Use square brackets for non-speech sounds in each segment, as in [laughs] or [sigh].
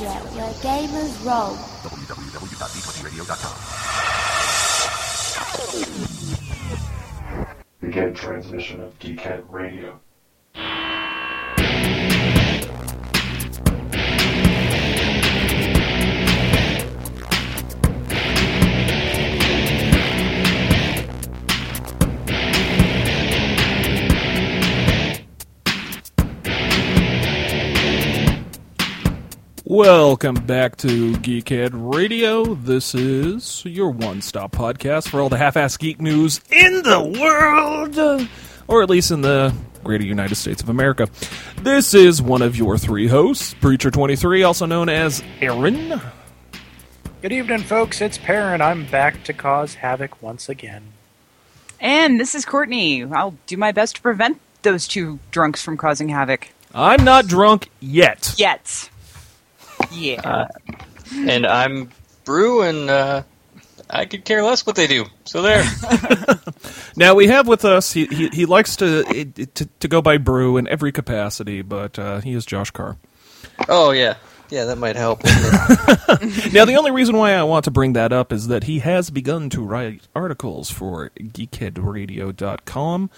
Radio, where gamers roll. Begin transmission of Geekhead Radio. Welcome back to Geekhead Radio. This is your one stop podcast for all the half ass geek news in the world, or at least in the greater United States of America. This is one of your three hosts, Preacher23, also known as Aaron. Good evening, folks. It's Perrin. I'm back to cause havoc once again. And this is Courtney. I'll do my best to prevent those two drunks from causing havoc. I'm not drunk yet. Yet. Yeah. and I'm Brew, and uh, I could care less what they do. So there. [laughs] Now we have with us. He he, he likes to, to to go by Brew in every capacity, but uh, he is Josh Carr. oh yeah, yeah, that might help. [laughs] [laughs] Now, the only reason why I want to bring that up is that he has begun to write articles for geekheadradio.com.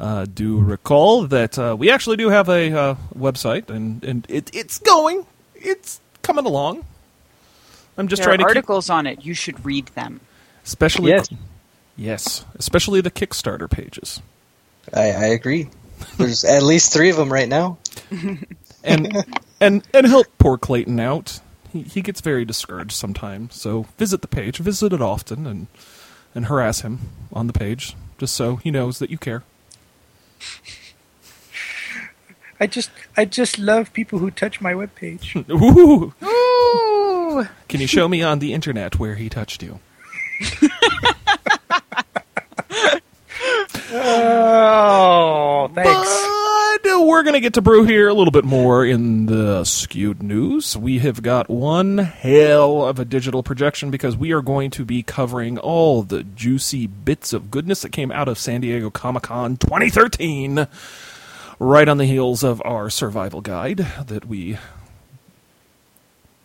Uh, do recall that uh, we actually do have a uh, website, and, and it, it's going. It's coming along. I'm just there are trying to keep, articles on it. You should read them. especially Yes. yes, especially the Kickstarter pages. I, I agree. There's at least three of them right now. [laughs] and and and help poor Clayton out. He he gets very discouraged sometimes. So visit the page, visit it often, and and harass him on the page, just so he knows that you care. I just, I just love people who touch my webpage. [laughs] Ooh, Ooh! can you show me on the internet where he touched you? [laughs] oh, thanks. But we're going to get to brew here a little bit more in the skewed news. We have got one hell of a digital projection because we are going to be covering all the juicy bits of goodness that came out of San Diego Comic Con 2013, right on the heels of our survival guide that we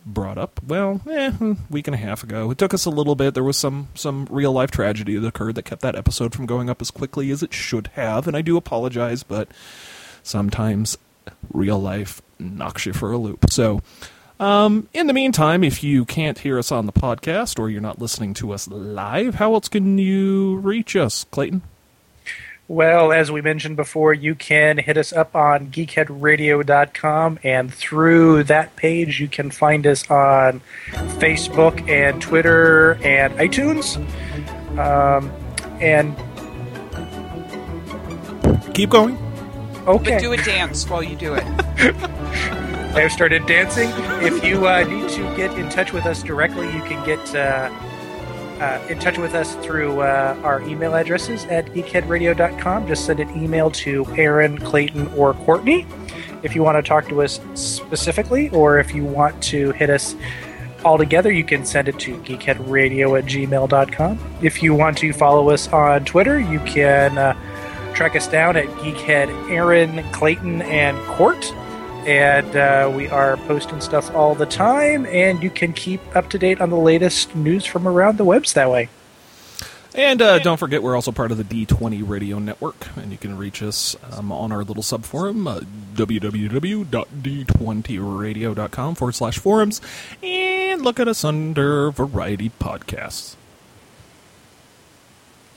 brought up. Well, eh, week and a half ago. It took us a little bit. There was some some real life tragedy that occurred that kept that episode from going up as quickly as it should have, and I do apologize, but sometimes real life knocks you for a loop. So, um, in the meantime, if you can't hear us on the podcast or you're not listening to us live, how else can you reach us, Clayton? Well, as we mentioned before, you can hit us up on geekheadradio.com, and through that page, you can find us on Facebook and Twitter and iTunes. Um, and Keep going. okay, But do a dance while you do it. [laughs] I have started dancing. If you uh, need to get in touch with us directly, you can get uh, uh, in touch with us through uh, our email addresses at geekheadradio.com. Just send an email to Aaron, Clayton, or Courtney if you want to talk to us specifically, or if you want to hit us all together, you can send it to geekheadradio at gmail.com. If you want to follow us on Twitter, you can uh, track us down at Geekhead Aaron, Clayton, and Court and uh, we are posting stuff all the time and you can keep up to date on the latest news from around the webs that way And uh, don't forget, we're also part of the D20 Radio Network, and you can reach us um, on our little subforum, uh, www.d20radio.com forward slash forums, and look at us under Variety Podcasts.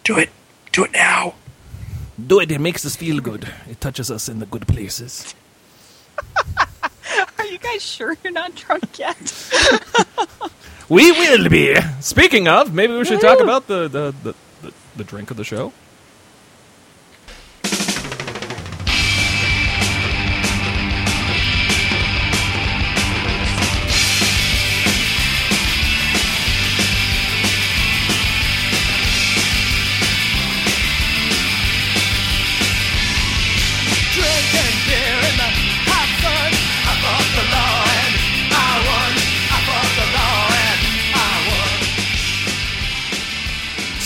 do it do it now Do it, it makes us feel good. It touches us in the good places. [laughs] Are you guys sure you're not drunk yet? We will be! Speaking of, maybe we should talk about the, the, the, the, the drink of the show.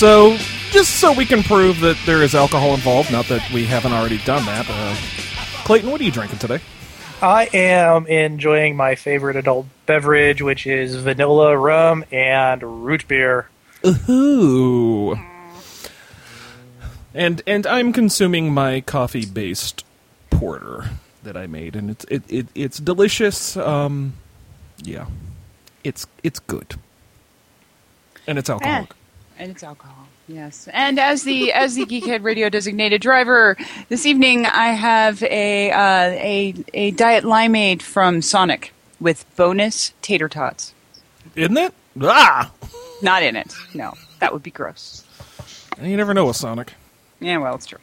So, just so we can prove that there is alcohol involved, not that we haven't already done that, uh, Clayton, what are you drinking today? I am enjoying my favorite adult beverage, which is vanilla rum and root beer. Ooh. And and I'm consuming my coffee based porter that I made, and it's it, it it's delicious. Um, yeah, it's it's good, and it's alcoholic. And it's alcohol. Yes. And as the as the Geekhead Radio designated driver, this evening I have a uh, a a diet limeade from Sonic with bonus tater tots. Isn't it? Ah, Not in it. No, that would be gross. you never know with Sonic. Yeah, well, it's true.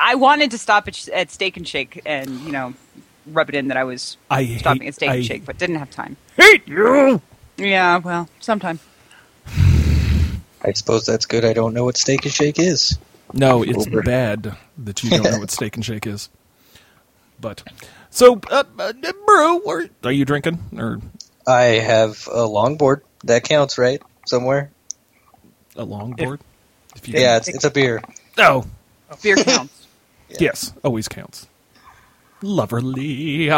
I wanted to stop at, at Steak and Shake and you know rub it in that I was I stopping hate- at Steak I- and Shake, but didn't have time. Hate you. Yeah, well, sometime. I suppose that's good. I don't know what Steak and Shake is. No, it's Over. bad that you don't know [laughs] what Steak and Shake is. But so, uh, uh, Brew, are, are you drinking or I have a longboard. That counts, right? Somewhere. a longboard? If you Yeah, it's, it's a beer. Oh, Beer counts. [laughs] Yes, always counts. Loverly.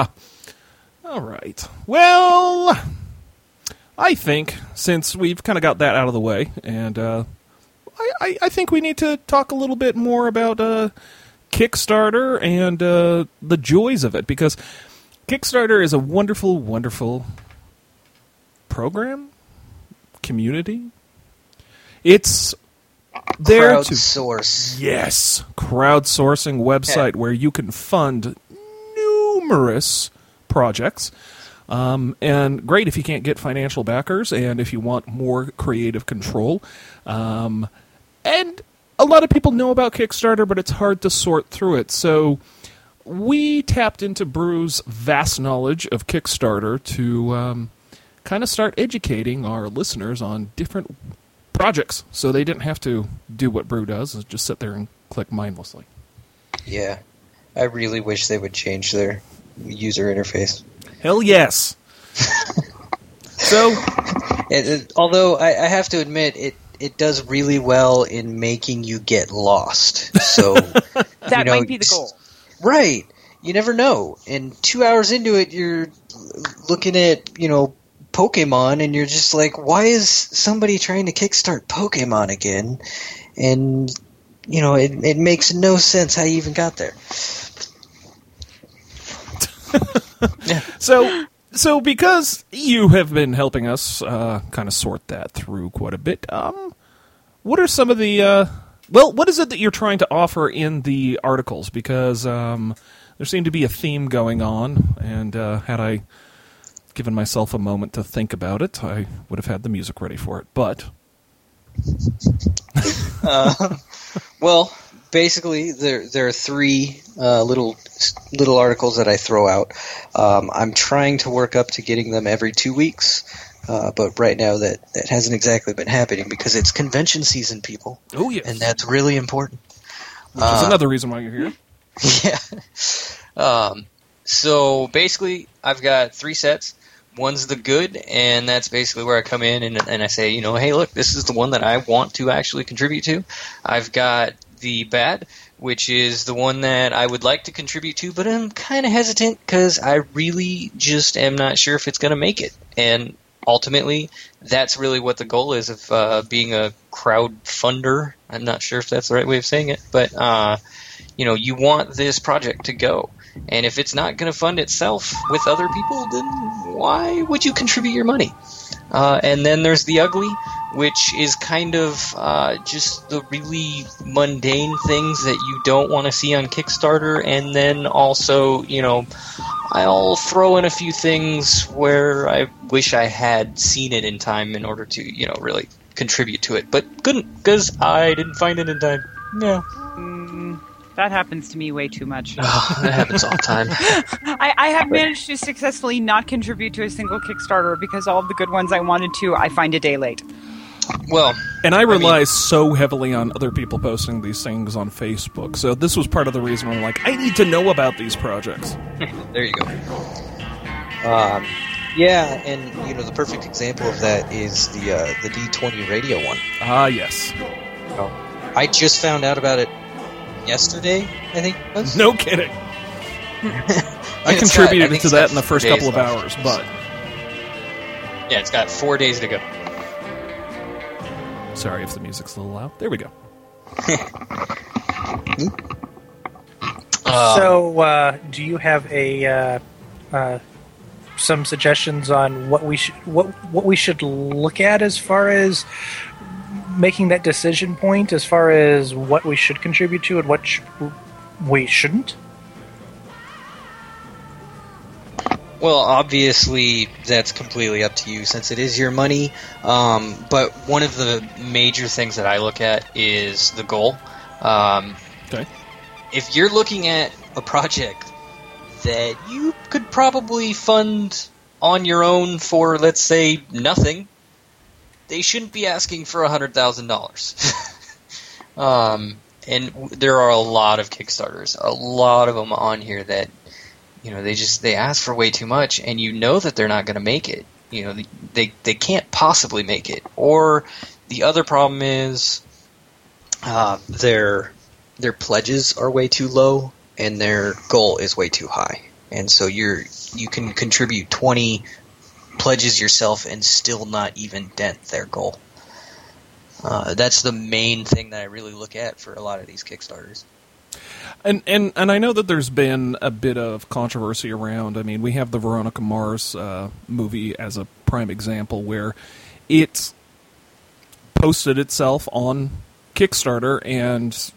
All right. Well, I think since we've kind of got that out of the way, and uh, I, I, I think we need to talk a little bit more about uh, Kickstarter and uh, the joys of it, because Kickstarter is a wonderful, wonderful program, community. It's there to Crowdsource. Yes, crowdsourcing website where you can fund numerous projects. Um, and great if you can't get financial backers and if you want more creative control. Um, and a lot of people know about Kickstarter, but it's hard to sort through it. So we tapped into Brew's vast knowledge of Kickstarter to um, kind of start educating our listeners on different projects so they didn't have to do what Brew does and just sit there and click mindlessly. Yeah. I really wish they would change their user interface. Hell yes. so [laughs] It, it- although I, I have to admit, it it does really well in making you get lost. So [laughs] That You know, might be the goal. right, you never know. And two hours into it, you're looking at you know Pokemon, and you're just like, why is somebody trying to kickstart Pokemon again? And you know, it it makes no sense how you even got there. [laughs] [laughs] so so because you have been helping us uh, kind of sort that through quite a bit, um, what are some of the uh, well, what is it that you're trying to offer in the articles? Because um, there seemed to be a theme going on, and uh, had I given myself a moment to think about it, I would have had the music ready for it. But [laughs] Well, basically, there there are three uh, little little articles that I throw out. Um, I'm trying to work up to getting them every two weeks, uh, but right now that that hasn't exactly been happening because it's convention season, people, oh yes, and that's really important. which is another reason why you're here. [laughs] yeah. Um, so basically, I've got three sets. One's the good, and that's basically where I come in and, and I say, you know, hey, look, this is the one that I want to actually contribute to. I've got the bad, which is the one that I would like to contribute to, but I'm kind of hesitant because I really just am not sure if it's going to make it. And ultimately, that's really what the goal is of uh, being a crowd funder. I'm not sure if that's the right way of saying it, but uh, you know, you want this project to go. And if it's not going to fund itself with other people, then why would you contribute your money? Uh, and then there's the ugly, which is kind of uh, just the really mundane things that you don't want to see on Kickstarter. And then also, you know, I'll throw in a few things where I wish I had seen it in time in order to, you know, really contribute to it, but couldn't because I didn't find it in time. Yeah, That happens to me way too much. [laughs] that happens all the time. [laughs] I, I have managed to successfully not contribute to a single Kickstarter because all of the good ones I wanted to, I find a day late. Well, And I rely so heavily on other people posting these things on Facebook. So this was part of the reason I'm like, I need to know about these projects. [laughs] There you go. Um, yeah, and you know the perfect example of that is the uh, the D20 radio one. Ah, yes. I just found out about it yesterday. I think it was. No kidding. I [laughs] It's got- contributed I to that in the first couple of left. hours, but Yeah, it's got four days to go. sorry if the music's a little loud. There we go. Um, so, uh, do you have a uh, uh, some suggestions on what we should what what we should look at as far as making that decision point, as far as what we should contribute to and what sh- we shouldn't? Well, obviously, that's completely up to you since it is your money. Um, but one of the major things that I look at is the goal. Um, Okay. if you're looking at a project that you could probably fund on your own for, let's say, nothing, they shouldn't be asking for $100,000. [laughs] um, and there are a lot of Kickstarters, a lot of them on here that you know they just they ask for way too much and you know that they're not going to make it. You know they they can't possibly make it. Or the other problem is uh, their their pledges are way too low and their goal is way too high. And so you're you can contribute 20 pledges yourself and still not even dent their goal uh, that's the main thing that I really look at for a lot of these Kickstarters. And and and I know that there's been a bit of controversy around. I mean, we have the Veronica Mars uh, movie as a prime example where it posted itself on Kickstarter and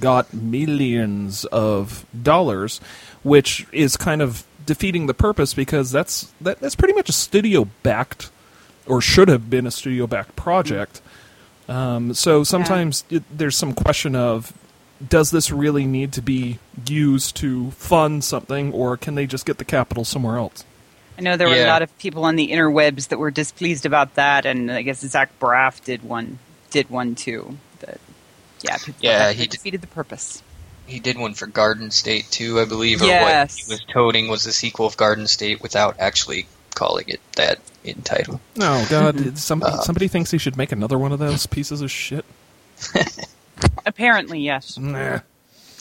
got millions of dollars, which is kind of defeating the purpose because that's that, that's pretty much a studio backed or should have been a studio backed project. Um, so sometimes it, there's some question of does this really need to be used to fund something, or can they just get the capital somewhere else? I know there were a lot of people on the interwebs that were displeased about that, and I guess Zach Braff did one did one too. That yeah, people Yeah, thought that he did- defeated the purpose. He did one for Garden State too, I believe, or what he was toting was the sequel of Garden State without actually calling it that in title. Oh God! Somebody Uh, somebody thinks he should make another one of those pieces of shit. [laughs] Apparently, yes. Nah.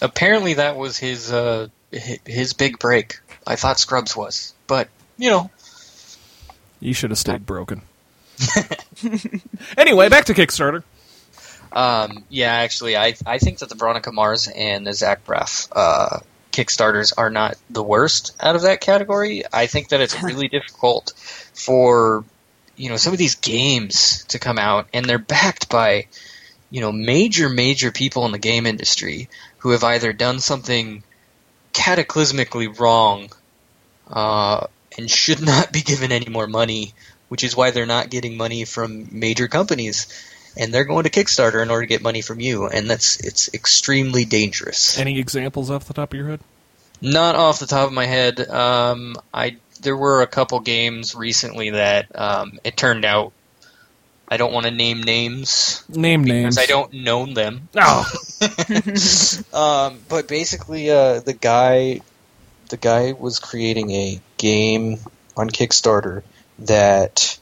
Apparently, that was his uh, his big break. I thought Scrubs was, but you know, You should have stayed broken. [laughs] [laughs] anyway, back to Kickstarter. Um, yeah, actually, I I think that the Veronica Mars and the Zach Braff uh, Kickstarters are not the worst out of that category. I think that it's really [laughs] difficult for you know some of these games to come out, and they're backed by you know major major people in the game industry who have either done something cataclysmically wrong uh, and should not be given any more money, which is why they're not getting money from major companies and they're going to Kickstarter in order to get money from you, and that's it's extremely dangerous. Any examples off the top of your head? Not off the top of my head, um, I there were a couple games recently that um, it turned out. I don't want to name names Name names. I don't know them. Oh, [laughs] [laughs] um, but basically, uh, the guy, the guy was creating a game on Kickstarter that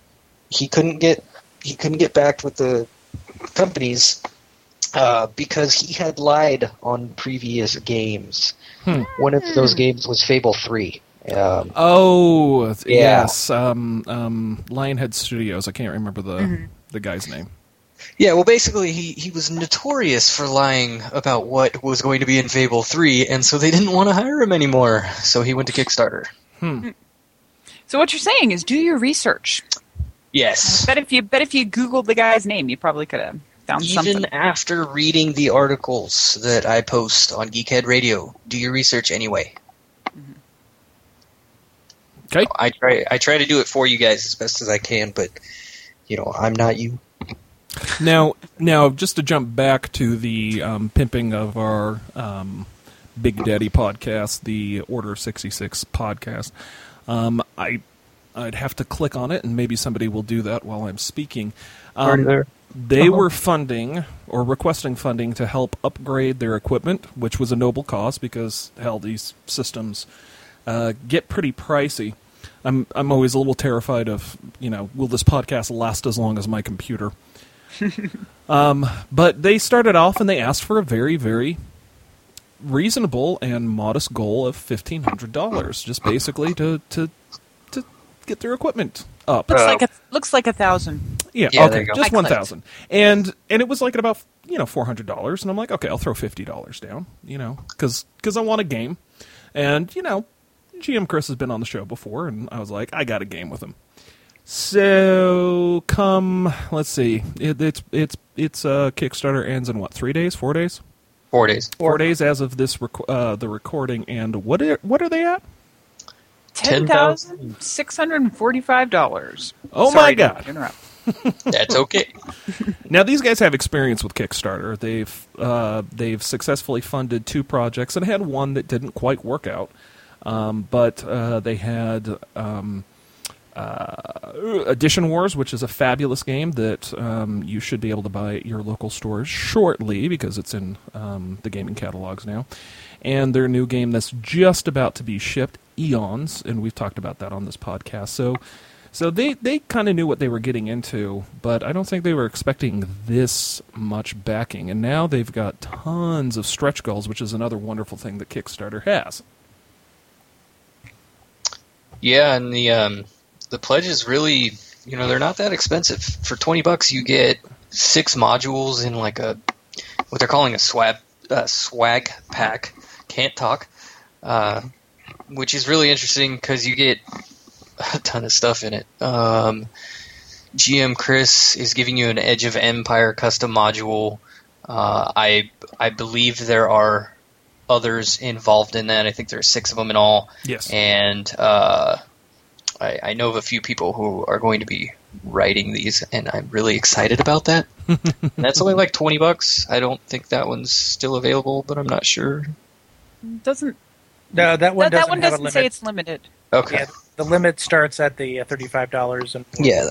he couldn't get, he couldn't get backed with the companies uh, because he had lied on previous games. Hmm. One of those games was Fable Three. Um, oh, Yeah. yes. Um, um, Lionhead Studios. I can't remember the the guy's name. Yeah, well, basically, he, he was notorious for lying about what was going to be in Fable 3, and so they didn't want to hire him anymore. So he went to Kickstarter. Hmm. So what you're saying is do your research. Yes. Bet if you bet if you googled the guy's name, you probably could have found Even something. after reading the articles that I post on Geekhead Radio, do your research anyway. Okay. I try I try to do it for you guys as best as I can, but you know I'm not you. Now, now, just to jump back to the um, pimping of our um, Big Daddy podcast, the Order sixty six podcast. Um, I I'd have to click on it, and maybe somebody will do that while I'm speaking. Um, they were funding or requesting funding to help upgrade their equipment, which was a noble cause because hell, these systems uh, get pretty pricey. I'm I'm always a little terrified of you know will this podcast last as long as my computer? [laughs] um, but they started off and they asked for a very very reasonable and modest goal of fifteen hundred dollars, just basically to to get their equipment up. Looks Uh, like a looks like a thousand. Yeah, Yeah, okay, there you go. just I one clicked. thousand, and and it was like at about you know four hundred dollars, and I'm like, okay, I'll throw fifty dollars down, you know, because because I want a game, and you know, GM Chris has been on the show before, and I was like, I got a game with him. So come, let's see, it, it's it's it's uh, Kickstarter ends in what three days, four days, Four days. four days as of this rec- uh, the recording, and what are, what are they at? Ten thousand six hundred and forty-five dollars. Oh my God. Interrupt. [laughs] That's okay. [laughs] Now these guys have experience with Kickstarter. They've uh, they've successfully funded two projects and had one that didn't quite work out, um, but uh, they had um, uh, Edition Wars, which is a fabulous game that um, you should be able to buy at your local stores shortly because it's in um, the gaming catalogs now, and their new game that's just about to be shipped, Eons, and we've talked about that on this podcast. So. So they, they kind of knew what they were getting into, but I don't think they were expecting this much backing. And now they've got tons of stretch goals, which is another wonderful thing that Kickstarter has. Yeah, and the um, the pledges really, you know, they're not that expensive. For twenty bucks, you get six modules in like a what they're calling a swag uh, swag pack. Can't talk, uh, which is really interesting because you get a ton of stuff in it. Um, GM Chris is giving you an Edge of Empire custom module. Uh, I I believe there are others involved in that. I think there are six of them in all Yes. and uh, I, I know of a few people who are going to be writing these, and I'm really excited about that. [laughs] That's only like twenty bucks. I don't think that one's still available, but I'm not sure. Doesn't No, that one that, that doesn't one doesn't say it's limited? Okay, Yeah, the limit starts at the uh, thirty-five dollars and Yeah.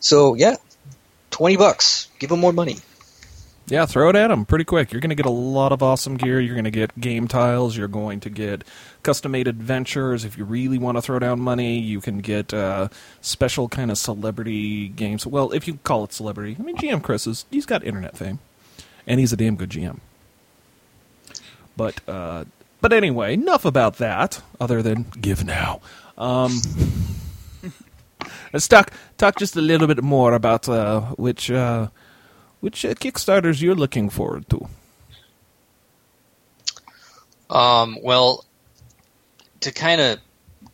so yeah, twenty bucks. Give them more money. Yeah, throw it at them pretty quick. You're going to get a lot of awesome gear. You're going to get game tiles. You're going to get custom made adventures. If you really want to throw down money, you can get uh, special kind of celebrity games. Well, if you call it celebrity, I mean, GM Chris is he's got internet fame, and he's a damn good GM. But uh, but anyway, enough about that. Other than give now. Um, let's talk talk just a little bit more about uh, which. Uh, which uh, Kickstarters you're looking forward to? Um, well, to kind of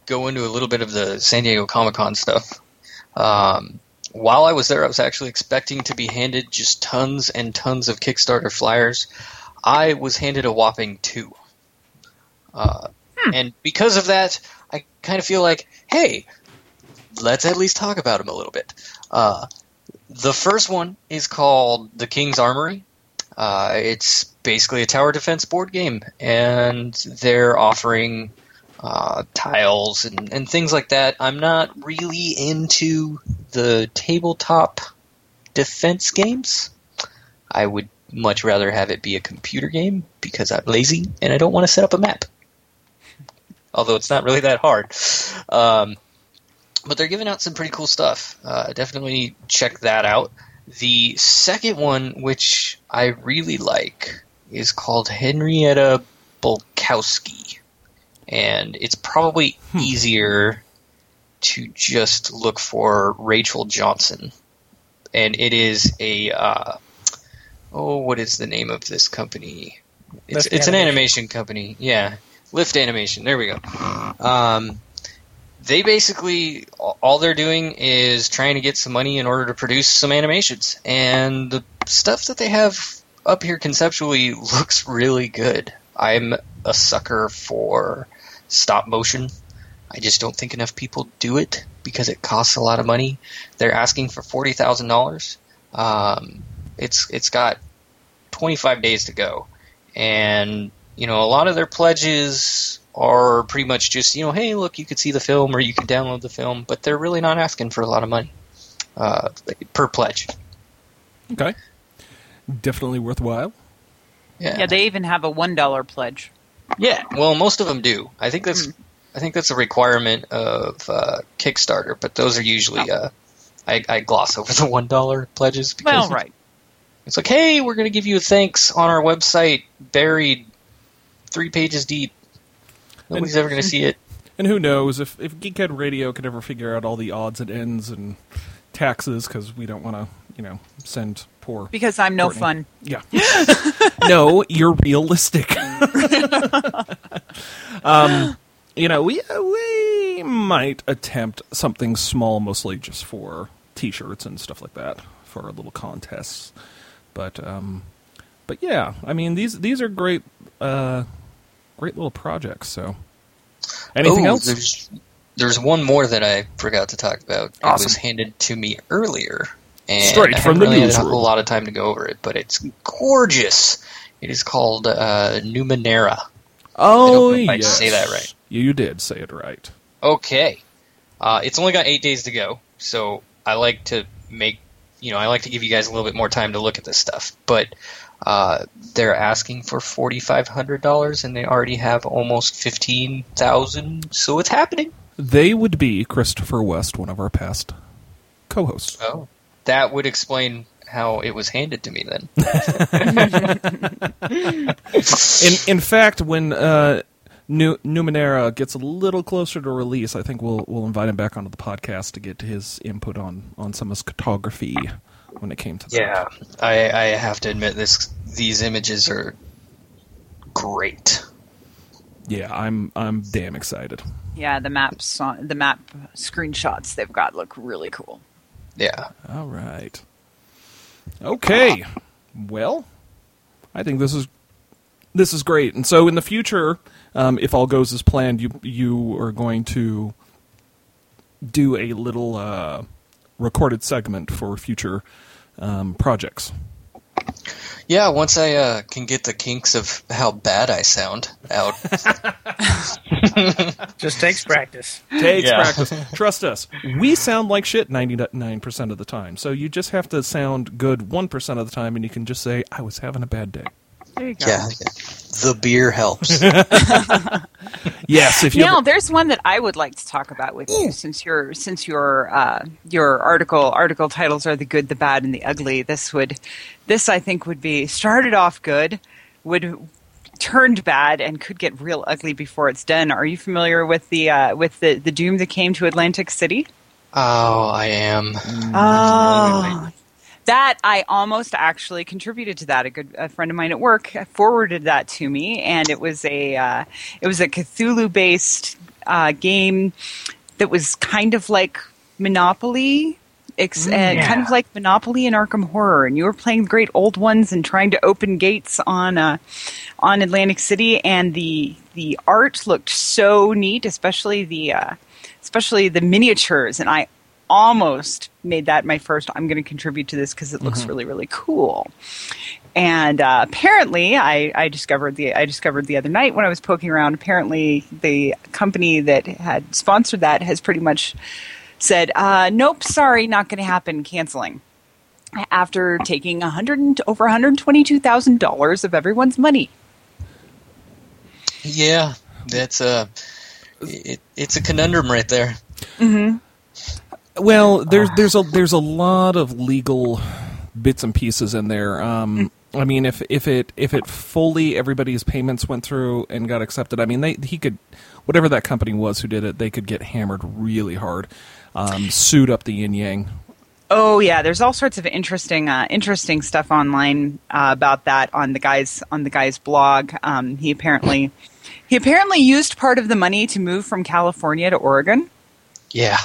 go into a little bit of the San Diego Comic Con stuff, um, while I was there, I was actually expecting to be handed just tons and tons of Kickstarter flyers. I was handed a whopping two. Uh, And because of that, I kind of feel like, hey, let's at least talk about them a little bit. Uh, the first one is called The King's Armory. Uh, it's basically a tower defense board game, and they're offering uh, tiles and, and things like that. I'm not really into the tabletop defense games. I would much rather have it be a computer game because I'm lazy and I don't want to set up a map. Although it's not really that hard. Um, but they're giving out some pretty cool stuff. Uh, definitely check that out. The second one, which I really like, is called Henrietta Bulkowski. And it's probably easier to just look for Rachel Johnson. And it is a, uh, oh, what is the name of this company? It's, Lift it's an Animation. animation company. Yeah. Lift Animation. There we go. Um, they basically all they're doing is trying to get some money in order to produce some animations and the stuff that they have up here conceptually looks really good i'm a sucker for stop motion i just don't think enough people do it because it costs a lot of money they're asking for $40000 um, it's it's got 25 days to go. And you know a lot of their pledges are pretty much just you know hey look you could see the film or you could download the film but they're really not asking for a lot of money uh, per pledge. Okay, definitely worthwhile. yeah. Yeah, they even have a one dollar pledge. Yeah, well most of them do. I think that's i think that's a requirement of uh, kickstarter but those are usually uh, I, I gloss over the one dollar pledges because Well, right. It's like, hey, we're going to give you a thanks on our website, buried three pages deep. Nobody's ever going to see it. [laughs] And who knows if if Geekhead Radio could ever figure out all the odds and ends and taxes because we don't want to, you know, send poor. Because I'm no Courtney. fun. Yeah. [laughs] no, you're realistic. [laughs] um, you know, we we might attempt something small, mostly just for T-shirts and stuff like that, for our little contests. But um, but yeah, I mean these these are great uh, great little projects. So anything Oh, else? There's, there's one more that I forgot to talk about. It was handed to me earlier. And Straight I from the really had a whole lot of time to go over it, but it's gorgeous. It is called uh, Numenera. Oh, I yes. say that right. You did say it right. Okay. Uh, it's only got eight days to go, so I like to make, you know, I like to give you guys a little bit more time to look at this stuff. But uh, they're asking for forty five hundred dollars, and they already have almost fifteen thousand. So it's happening. They would be Christopher West, one of our past co-hosts. Oh, that would explain how it was handed to me then. [laughs] [laughs] In in fact, when uh, Nu- Numenera gets a little closer to release, I think we'll we'll invite him back onto the podcast to get his input on on some of his cartography when it came to that. Yeah, I, I have to admit this. These images are great. yeah. I'm I'm damn excited. Yeah, the maps, on, the map screenshots they've got look really cool. Yeah. All right. Okay. Uh-huh. Well, I think this is this is great. And so in the future, um, if all goes as planned, you you are going to do a little uh, recorded segment for future um, projects. Yeah, once I uh, can get the kinks of how bad I sound out. [laughs] Just takes practice. Takes Yeah. practice. [laughs] Trust us. We sound like shit 99% of the time. So you just have to sound good 1% of the time, and you can just say, I was having a bad day. There you go. yeah, the beer helps. [laughs] [laughs] Yes, if you. Now, there's one that I would like to talk about with you, since your since your uh, your article article titles are the good, the bad, and the ugly. This would, this I think would be started off good, would turned bad, and could get real ugly before it's done. Are you familiar with the uh, with the the doom that came to Atlantic City? oh, I am. Oh, that I almost actually contributed to that. A good a friend of mine at work forwarded that to me, and it was a uh, it was a Cthulhu based uh, game that was kind of like Monopoly. Ex- uh, kind of like Monopoly and Arkham Horror, and you were playing the great old ones and trying to open gates on uh, on Atlantic City, and the the art looked so neat, especially the uh, especially the miniatures, and I almost made that my first. I'm going to contribute to this because it looks really really cool. And uh, apparently, I, I discovered the I discovered the other night when I was poking around. Apparently, the company that had sponsored that has pretty much said, uh, "Nope, sorry, not going to happen, canceling." After taking hundred and- over one hundred twenty-two thousand dollars of everyone's money. Yeah, that's a. It, it's a conundrum right there. Well, there's there's a there's a lot of legal bits and pieces in there. Um, I mean, if if it if it fully everybody's payments went through and got accepted, I mean, they he could whatever that company was who did it, they could get hammered really hard, um, sued up the yin yang. Oh yeah, there's all sorts of interesting, uh, interesting stuff online uh, about that on the guy's on the guy's blog. Um, he apparently he apparently used part of the money to move from California to Oregon. Yeah.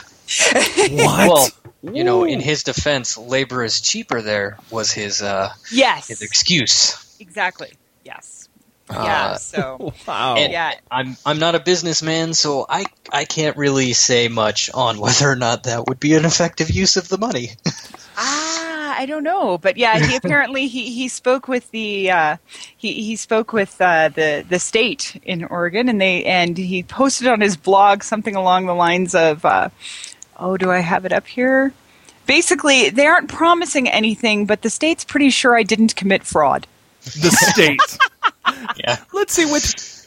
What? Well, you know, in his defense, labor is cheaper there was his uh, Yes, his excuse. exactly. Yes, yeah. Uh, So [laughs] wow. And yeah, I'm I'm not a businessman, so I I can't really say much on whether or not that would be an effective use of the money. ah, I don't know, but yeah, he [laughs] apparently he, he spoke with the uh, he he spoke with uh, the the state in Oregon, and they and he posted on his blog something along the lines of, uh, oh, do I have it up here? Basically, they aren't promising anything, but the state's pretty sure I didn't commit fraud. the state. [laughs] yeah. let's see what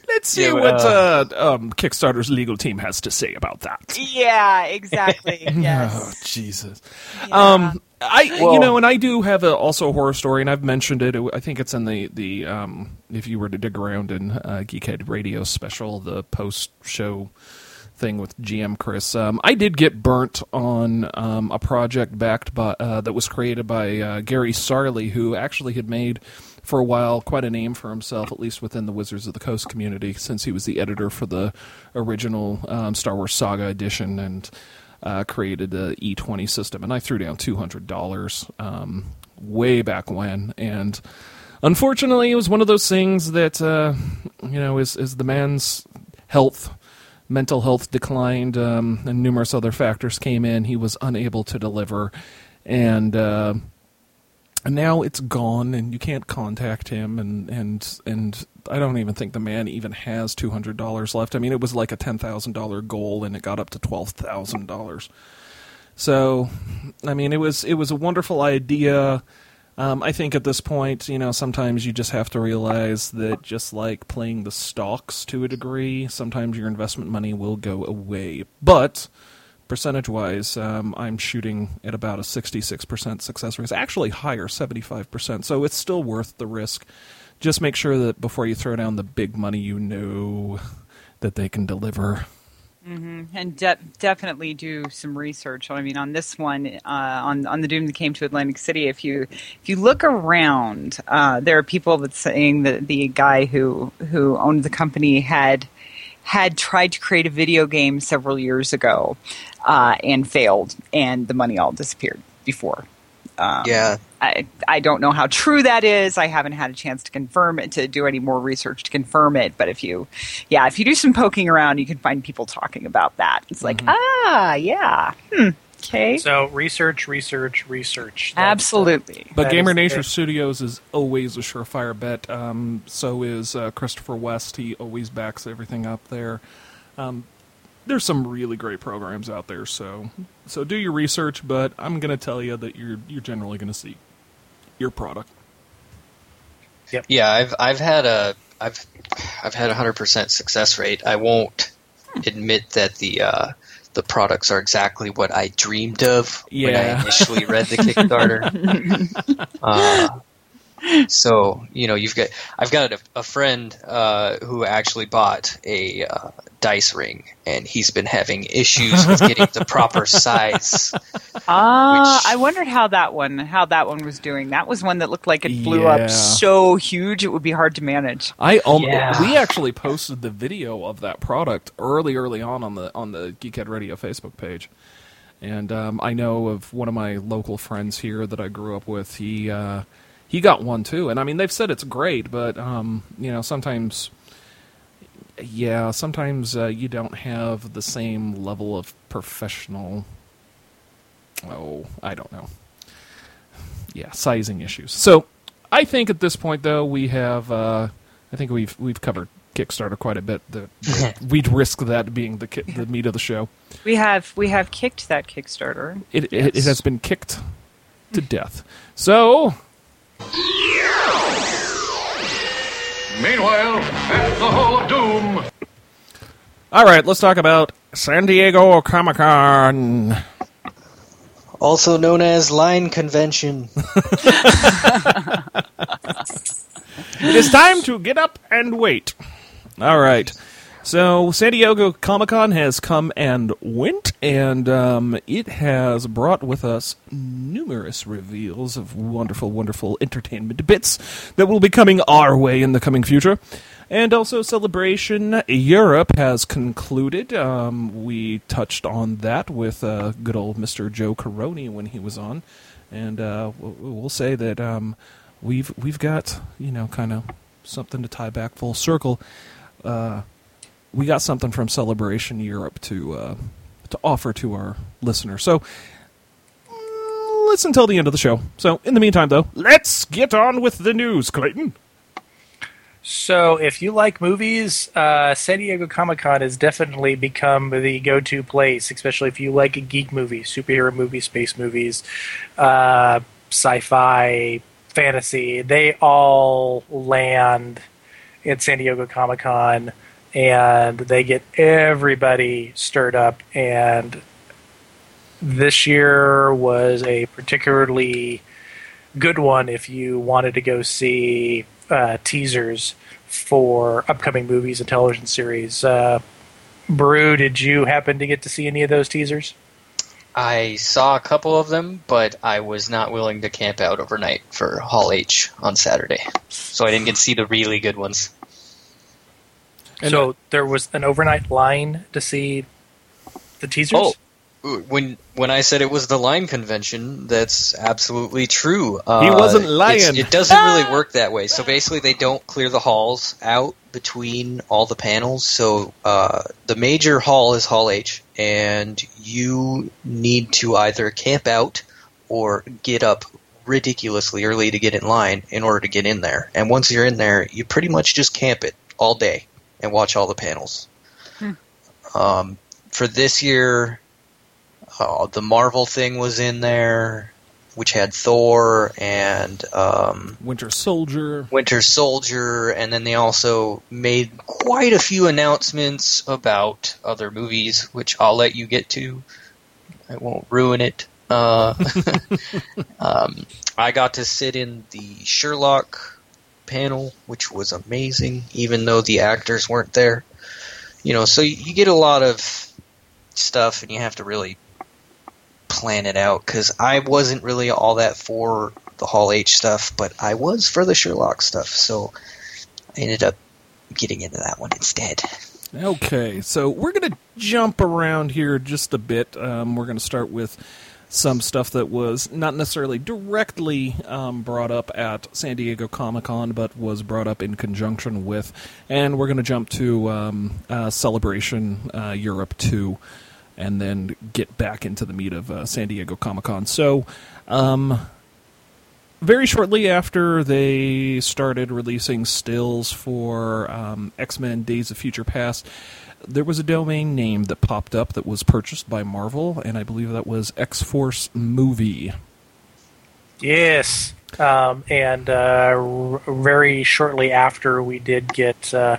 let's see Yeah, what uh, um, Kickstarter's legal team has to say about that. Yeah, exactly. [laughs] Oh. Jesus. Yeah. Um, I you know, and I do have a, also a horror story, and I've mentioned it. I think it's in the the um, if you were to dig around in uh, Geekhead Radio special, the post show thing with GM Chris. Um, I did get burnt on um, a project backed by uh, that was created by uh, Gary Sarli, who actually had made for a while quite a name for himself, at least within the Wizards of the Coast community, since he was the editor for the original um, Star Wars Saga edition and uh, created the E20 system. And I threw down two hundred dollars um, way back when, and unfortunately, it was one of those things that uh, you know is is the man's health mental health declined, um, and numerous other factors came in. He was unable to deliver, and uh, and now it's gone, and you can't contact him, and and and I don't even think the man even has two hundred dollars left. I mean, it was like a ten thousand dollar goal, and it got up to twelve thousand dollars. So, I mean, it was it was a wonderful idea. Um, I think at this point, you know, sometimes you just have to realize that just like playing the stocks to a degree, sometimes your investment money will go away. But percentage wise, um, I'm shooting at about a 66% success rate. It's actually higher, 75%. So it's still worth the risk. Just make sure that before you throw down the big money, you know that they can deliver. And de- definitely do some research. I mean, on this one, uh, on on the Doom that came to Atlantic City, if you if you look around, uh, there are people that saying that the guy who who owned the company had had tried to create a video game several years ago uh, and failed, and the money all disappeared before. Um, Yeah, I, I don't know how true that is. I haven't had a chance to confirm it, to do any more research to confirm it. But if you, yeah, if you do some poking around, you can find people talking about that. It's like, ah, yeah, hmm, okay, So research, research, research. That's, uh, absolutely. But Gamer is Nature good. Studios is always a surefire bet. Um, so is uh, Christopher West. He always backs everything up there. Um, there's some really great programs out there. So so do your research. But I'm going to tell you that you're you're generally going to see your product. yeah. I've I've had a I've I've had a hundred percent success rate. I won't admit that the uh, the products are exactly what I dreamed of when I initially read the Kickstarter. [laughs] uh, so you know, you've got I've got a, a friend uh, who actually bought a uh, dice ring, and he's been having issues with getting the proper [laughs] size. Ah, which- I wondered how that one, how that one was doing. That was one that looked like it blew Yeah. up so huge it would be hard to manage. I um, Yeah. we actually posted the video of that product early, early on on the on the Geekhead Radio Facebook page, and um, I know of one of my local friends here that I grew up with. He uh, he got one too, and I mean they've said it's great, but um, you know sometimes, yeah, sometimes uh, you don't have the same level of professional. Oh, I don't know. Yeah, sizing issues. So I think at this point, though, we have. Uh, I think we've we've covered Kickstarter quite a bit. The, the- [laughs] we'd risk that being the ki- the meat of the show. We have we have kicked that Kickstarter. It it, it has been kicked to death. So Meanwhile, at the Hall of Doom. all right, let's talk about San Diego Comic Con. Also known as line convention. [laughs] [laughs] It is time to get up and wait. All right. So, San Diego Comic Con has come and went, and um, it has brought with us numerous reveals of wonderful, wonderful entertainment bits that will be coming our way in the coming future. And also, Celebration Europe has concluded. Um, we touched on that with uh, good old Mr. Joe Caroni when he was on, and uh, we'll, say that um, we've we've got you know kind of something to tie back full circle. Uh, we got something from Celebration Europe to uh, to offer to our listeners. So mm, listen until the end of the show. So in the meantime, though, let's get on with the news, Clayton. So, if you like movies, uh, San Diego Comic Con has definitely become the go-to place, especially if you like geek movie, superhero movies, space movies, uh, sci-fi, fantasy. They all land at San Diego Comic Con, and they get everybody stirred up and this year was a particularly good one if you wanted to go see uh, teasers for upcoming movies and television series. Uh, Brew, did you happen to get to see any of those teasers? I saw a couple of them, but I was not willing to camp out overnight for Hall H on Saturday, so I didn't get to see the really good ones. And- so there was an overnight line to see the teasers. Oh, when when I said it was the line convention, that's absolutely true. Uh, He wasn't lying. It doesn't really work that way. So basically, they don't clear the halls out between all the panels. So uh, the major hall is Hall H, and you need to either camp out or get up ridiculously early to get in line in order to get in there. And once you're in there, you pretty much just camp it all day and watch all the panels. Um, for this year, uh, the Marvel thing was in there, which had Thor and um, Winter Soldier. Winter Soldier, and then they also made quite a few announcements about other movies, which I'll let you get to. I won't ruin it. Uh, [laughs] [laughs] um, I got to sit in the Sherlock panel, which was amazing, even though the actors weren't there. You know, so you, you get a lot of stuff, and you have to really plan it out because I wasn't really all that for the Hall H stuff, but I was for the Sherlock stuff, so I ended up getting into that one instead. Okay, so we're going to jump around here just a bit. Um, we're going to start with some stuff that was not necessarily directly um, brought up at San Diego Comic Con, but was brought up in conjunction with. And we're going to jump to um, uh, Celebration uh, Europe 2 and then get back into the meat of uh, San Diego Comic Con. So, um, very shortly after they started releasing stills for um, X Men Days of Future Past, there was a domain name that popped up that was purchased by Marvel, and I believe that was X Force Movie. Yes, um, and uh, r- very shortly after, we did get uh,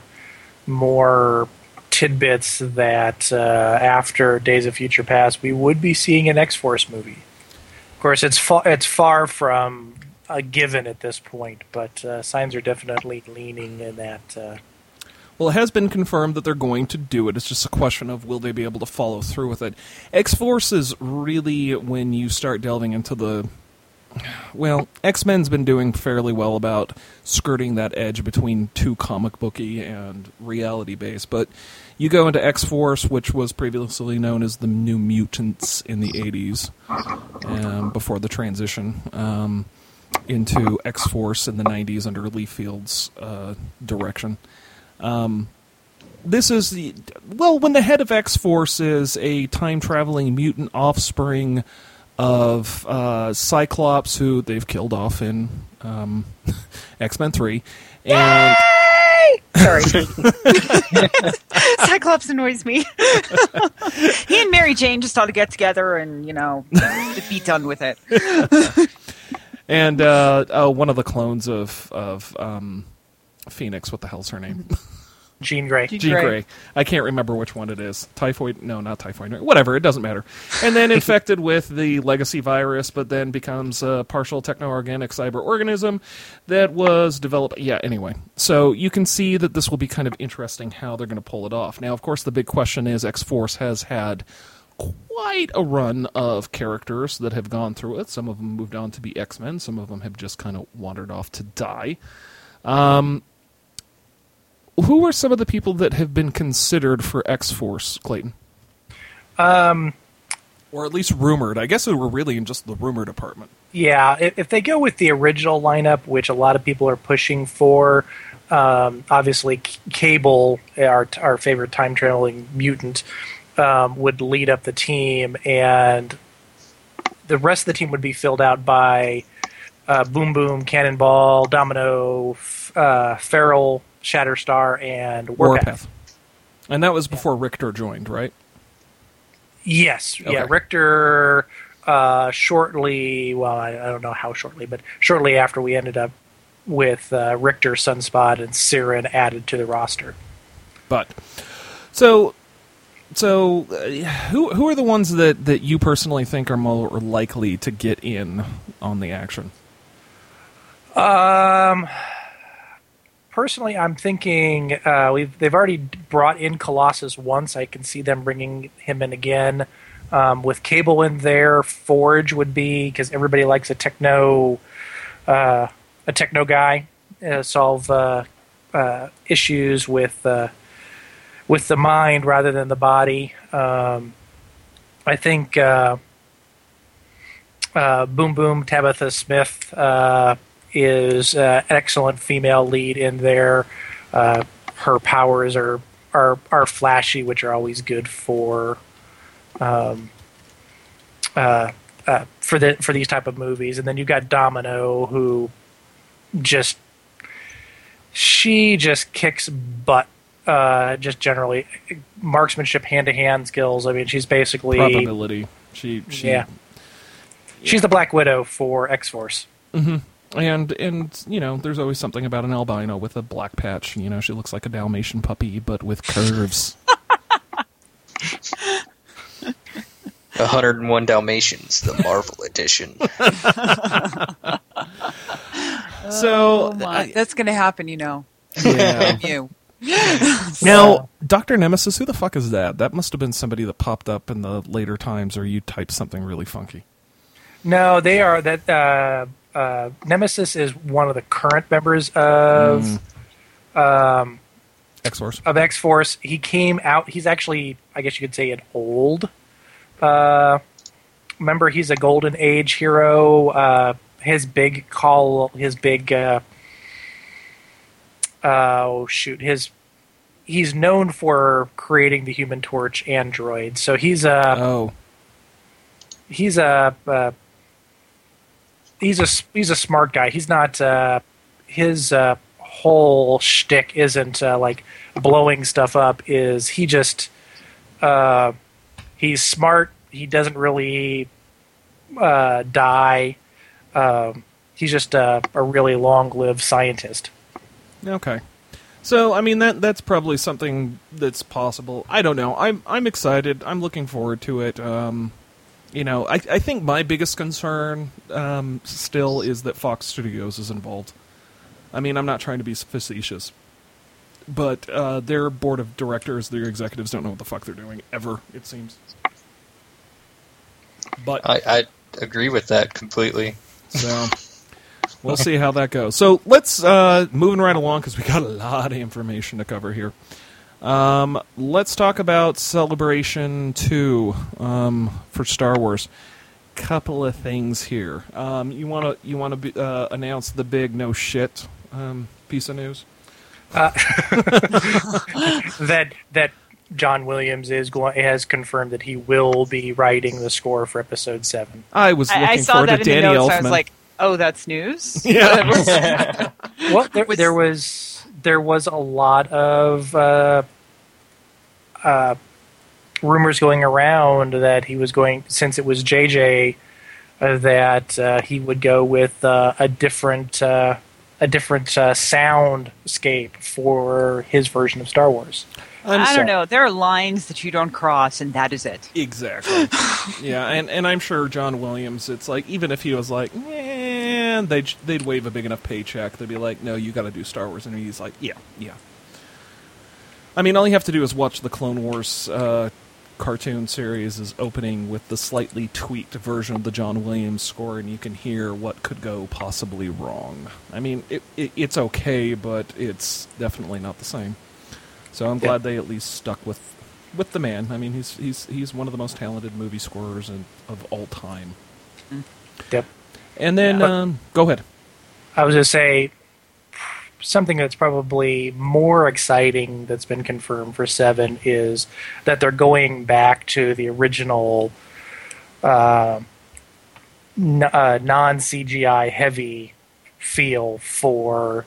more tidbits that uh, after Days of Future Past, we would be seeing an X Force movie. Of course, it's far it's far from a given at this point, but uh, signs are definitely leaning in that. Well, it has been confirmed that they're going to do it. It's just a question of will they be able to follow through with it. X Force is really when you start delving into the. Well, X Men's been doing fairly well about skirting that edge between too comic booky and reality based, but you go into X Force, which was previously known as the New Mutants in the 80s, um, before the transition. Um, into X Force in the 90s under Liefeld's uh, direction this is the well when the head of X Force is a time traveling mutant offspring of uh, Cyclops, who they've killed off in um, [laughs] X Men Three, and Sorry. [laughs] [laughs] Cyclops annoys me. he and Mary Jane just ought to get together and, you know, be done with it. and uh, uh, one of the clones of of um, Phoenix. What the hell's her name? [laughs] Jean Grey. Jean Jean Grey. Grey. I can't remember which one it is. Typhoid? No, not typhoid. Whatever. It doesn't matter. And then infected with the legacy virus, but then becomes a partial techno-organic cyber organism that was developed. Yeah. Anyway, so you can see that this will be kind of interesting how they're going to pull it off. Now, of course, the big question is X Force has had quite a run of characters that have gone through it. Some of them moved on to be X Men. Some of them have just kind of wandered off to die. Um, who are some of the people that have been considered for X Force, Clayton? Um, Or at least rumored. I guess were really in just the rumor department. Yeah, if, they go with the original lineup, which a lot of people are pushing for, um, obviously C- Cable, our our favorite time traveling mutant, um, would lead up the team, and the rest of the team would be filled out by uh, Boom Boom, Cannonball, Domino, F- uh, Feral, Shatterstar, and Warpath. Warpath. And that was before Rictor joined, right? Yes, yeah. Rictor uh, shortly. Well, I, I don't know how shortly, but shortly after we ended up with uh, Rictor, Sunspot, and Siren added to the roster. But so so uh, who who are the ones that, that you personally think are more likely to get in on the action? Um, personally, I'm thinking uh, we've they've already brought in Colossus once. I can see them bringing him in again. Um, with Cable in there, Forge would be because everybody likes a techno, uh, a techno guy uh, solve uh, uh, issues with uh, with the mind rather than the body. Um, I think Boom Boom Tabitha Smith is uh, an excellent female lead in there. Uh, her powers are, are are flashy, which are always good for um, uh, uh, for the for these type of movies. And then you've got Domino, who just she just kicks butt. Uh, just generally marksmanship, hand to hand skills. I mean, she's basically Probability. She, she yeah. She's the Black Widow for X Force. And and you know, there's always something about an albino with a black patch. You know, she looks like a Dalmatian puppy, but with curves. [laughs] 101 Dalmatians, the Marvel edition. [laughs] so Oh my, I- that's going to happen, you know. yeah. [laughs] You. Now, Doctor Nemesis, who the fuck is that? That must have been somebody that popped up in the later times, or you typed something really funky. No, they are that uh, uh, Nemesis is one of the current members of um, X Force. of X Force. He came out. He's actually, I guess you could say, an old uh, member. He's a Golden Age hero. Uh, his big call, his big, uh, oh shoot, his. He's known for creating the Human Torch android. So he's a Oh, he's a uh, he's a he's a smart guy. He's not uh, his uh, whole shtick isn't uh, like blowing stuff up. Is he just uh, he's smart. He doesn't really uh, die. Um, he's just uh, a really long-lived scientist. okay. So, I mean that that's probably something that's possible. I don't know. I'm I'm excited. I'm looking forward to it. Um, you know, I I think my biggest concern um, still is that Fox Studios is involved. I mean, I'm not trying to be facetious, but uh, their board of directors, their executives, don't know what the fuck they're doing ever. It seems. But I, I agree with that completely. So we'll see how that goes. So let's uh, moving right along because we got a lot of information to cover here. Um, let's talk about Celebration Two um, for Star Wars. Couple of things here. Um, you want to you want to uh, announce the big no shit um, piece of news? [laughs] that that John Williams is going has confirmed that he will be writing the score for Episode Seven. I was looking I, I saw forward that to in Danny the notes. Elfman. I was like, oh, that's news? [laughs] yeah. Well, there, [laughs] there was there was a lot of uh, uh, rumors going around that he was going since it was JJ uh, that uh, he would go with uh, a different uh, a different uh, soundscape for his version of Star Wars. I'm I don't know. There are lines that you don't cross, and that is it. Exactly. [laughs] yeah, and, and I'm sure John Williams. It's like even if he was like, they'd they'd wave a big enough paycheck. They'd be like, no, you got to do Star Wars, and he's like, yeah, yeah. I mean, all you have to do is watch the Clone Wars uh, cartoon series is opening with the slightly tweaked version of the John Williams score, and you can hear what could go possibly wrong. I mean, it, it, it's okay, but it's definitely not the same. So I'm Yeah. glad they at least stuck with with the man. I mean, he's he's he's one of the most talented movie scorers in, of all time. Yep. And then, But- um, go ahead. I was going to say something that's probably more exciting that's been confirmed for Seven is that they're going back to the original uh, n- uh, non CGI heavy feel for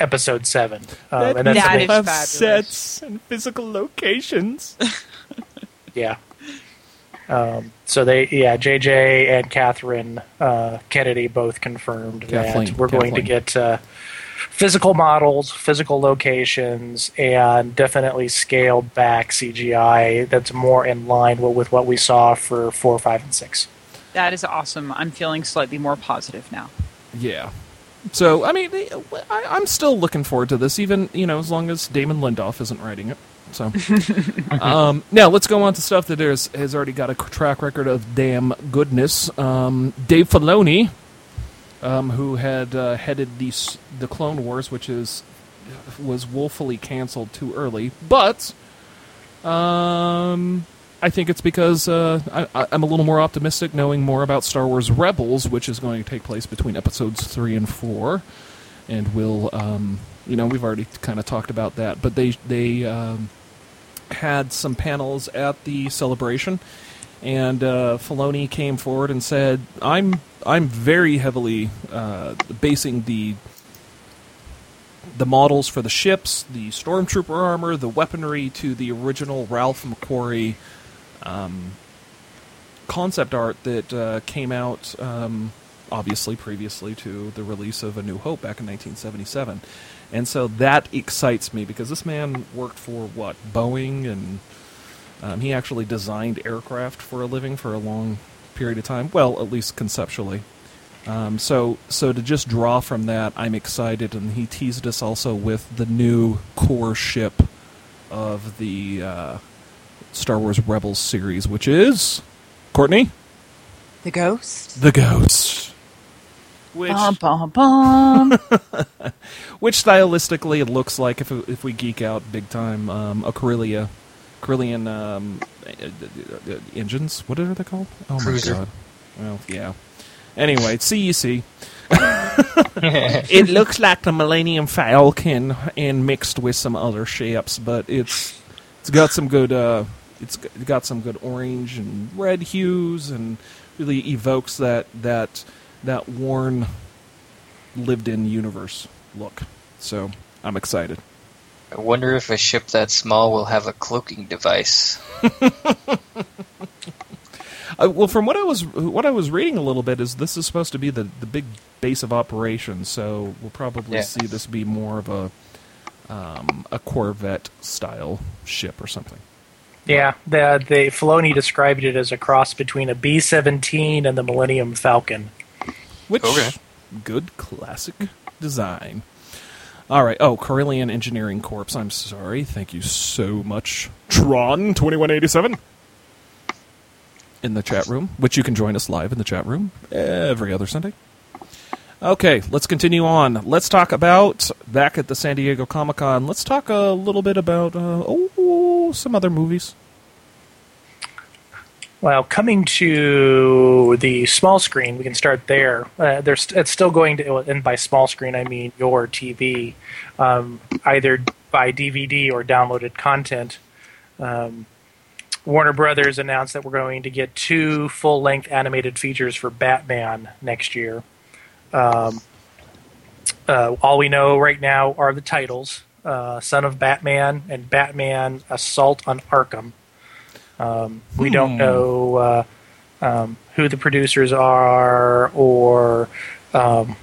Episode Seven, um, and that's That a big- fabulous. sets and physical locations. [laughs] yeah. Um, so they, yeah, JJ and Catherine uh, Kennedy both confirmed Kathleen, that we're going to get uh, physical models, physical locations, and definitely scaled back CGI that's more in line with, with what we saw for four, five, and six. That is awesome. I'm feeling slightly more positive now. Yeah. So I mean, I, I'm still looking forward to this, even you know, as long as Damon Lindelof isn't writing it. So [laughs] um, now let's go on to stuff that is, has already got a track record of damn goodness. Um, Dave Filoni, um, who had uh, headed the the Clone Wars, which is was woefully canceled too early, but um, I think it's because uh, I, I'm a little more optimistic knowing more about Star Wars Rebels, which is going to take place between episodes three and four, and will um, you know we've already kind of talked about that, but they they um, had some panels at the celebration, and uh, Filoni came forward and said, "I'm I'm very heavily uh, basing the the models for the ships, the stormtrooper armor, the weaponry to the original Ralph McQuarrie um, concept art that uh, came out, um, obviously previously to the release of A New Hope back in 1977. And so that excites me because this man worked for what Boeing, and um, he actually designed aircraft for a living for a long period of time. Well, at least conceptually. Um, so, so to just draw from that, I'm excited, and he teased us also with the new core ship of the uh, Star Wars Rebels series, which is Courtney, The ghost. the Ghost, which Bum, bum, bum. [laughs] which stylistically it looks like if if we geek out big time, um, a Corellia, Corellian um, uh, uh, uh, engines. What are they called? Oh Cruiser. my god! Well, yeah. Anyway, CEC. [laughs] it looks like the Millennium Falcon and mixed with some other ships, but it's it's got some good uh, it's g- got some good orange and red hues and really evokes that that that worn lived in universe look. So I'm excited. I wonder if a ship that small will have a cloaking device. [laughs] Uh, well, from what I was what I was reading a little bit is this is supposed to be the, the big base of operations, so we'll probably Yeah. see this be more of a um, a Corvette style ship or something. Yeah, the the Filoni described it as a cross between a B seventeen and the Millennium Falcon. Which Okay. good classic design. All right. Oh, Corellian Engineering Corps. I'm sorry. Thank you so much, Tron twenty one eighty seven. In the chat room, which you can join us live in the chat room every other Sunday. Okay, let's continue on. Let's talk about back at the San Diego Comic Con. Let's talk a little bit about uh, oh some other movies. Well, coming to the small screen, we can start there. Uh, there's it's still going to, and by small screen I mean your TV, um, either by DVD or downloaded content. Um, Warner Brothers announced that we're going to get two full-length animated features for Batman next year. Um, uh, all we know right now are the titles: uh, "Son of Batman" and "Batman: Assault on Arkham." Um, we don't know uh, um, who the producers are or um,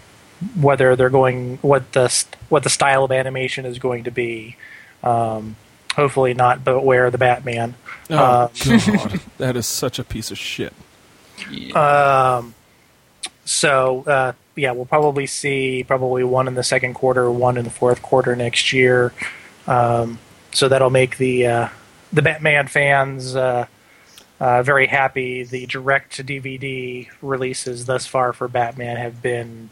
whether they're going what the st- what the style of animation is going to be. Um, hopefully not, but where the Batman. Oh Uh, God, [laughs] that is such a piece of shit. Um, so uh, yeah, we'll probably see probably one in the second quarter, one in the fourth quarter next year. Um, so that'll make the uh, the Batman fans uh, uh, very happy. The direct to DVD releases thus far for Batman have been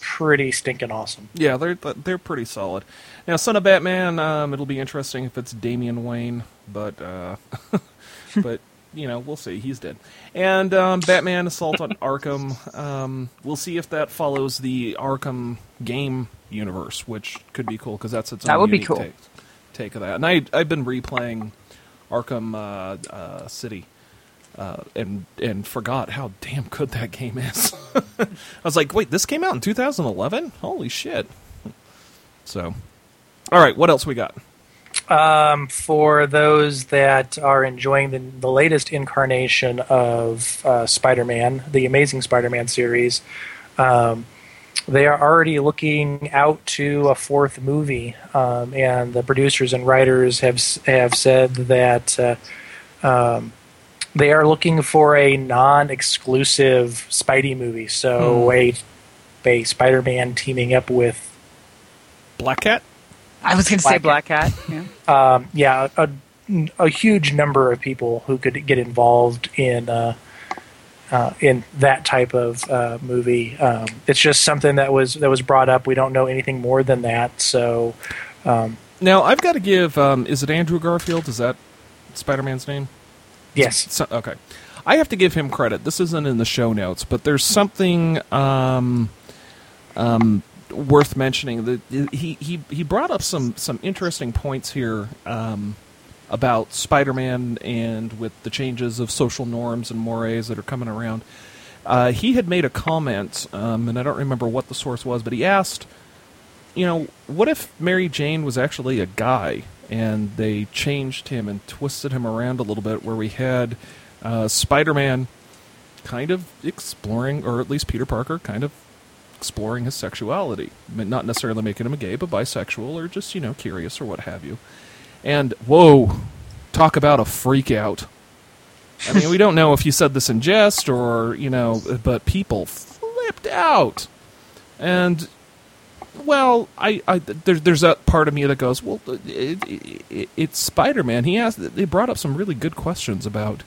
pretty stinking awesome. Yeah, they're they're pretty solid. Now, Son of Batman, um, it'll be interesting if it's Damian Wayne, but uh, [laughs] but you know we'll see. He's dead. And um, Batman Assault on Arkham, um, we'll see if that follows the Arkham game universe, which could be cool because that's its own. That own would be cool. Take, take of that. And I I've been replaying Arkham uh, uh, City. Uh, and and forgot how damn good that game is. [laughs] I was like, wait, this came out in 2011? Holy shit! So, all right, what else we got? Um, for those that are enjoying the, the latest incarnation of uh, Spider-Man, the Amazing Spider-Man series, um, they are already looking out to a fourth movie, um, and the producers and writers have have said that uh, um, they are looking for a non-exclusive Spidey movie. So a a Spider-Man teaming up with Black Cat. I was going to say Black Black Cat. Yeah. [laughs] um, yeah, a, a huge number of people who could get involved in uh, uh, in that type of uh, movie. Um, it's just something that was that was brought up. We don't know anything more than that. So, um, Now I've got to give. Um, is it Andrew Garfield? Is that Spider-Man's name? yes, So, okay. I have to give him credit. This isn't in the show notes, but there's something um, um, worth mentioning. That he, he he brought up some some interesting points here um, about Spider-Man and with the changes of social norms and mores that are coming around. Uh, he had made a comment, um, and I don't remember what the source was, but he asked, you know, what if Mary Jane was actually a guy and they changed him and twisted him around a little bit where we had uh, Spider Man kind of exploring, or at least Peter Parker kind of exploring his sexuality. Not necessarily making him a gay, but bisexual or just, you know, curious or what have you. And whoa, talk about a freak out. I mean, we don't know if you said this in jest or, you know, but people flipped out. And well, I, I there, there's that part of me that goes, well, it, it, it's Spider Man. He asked, they brought up some really good questions about,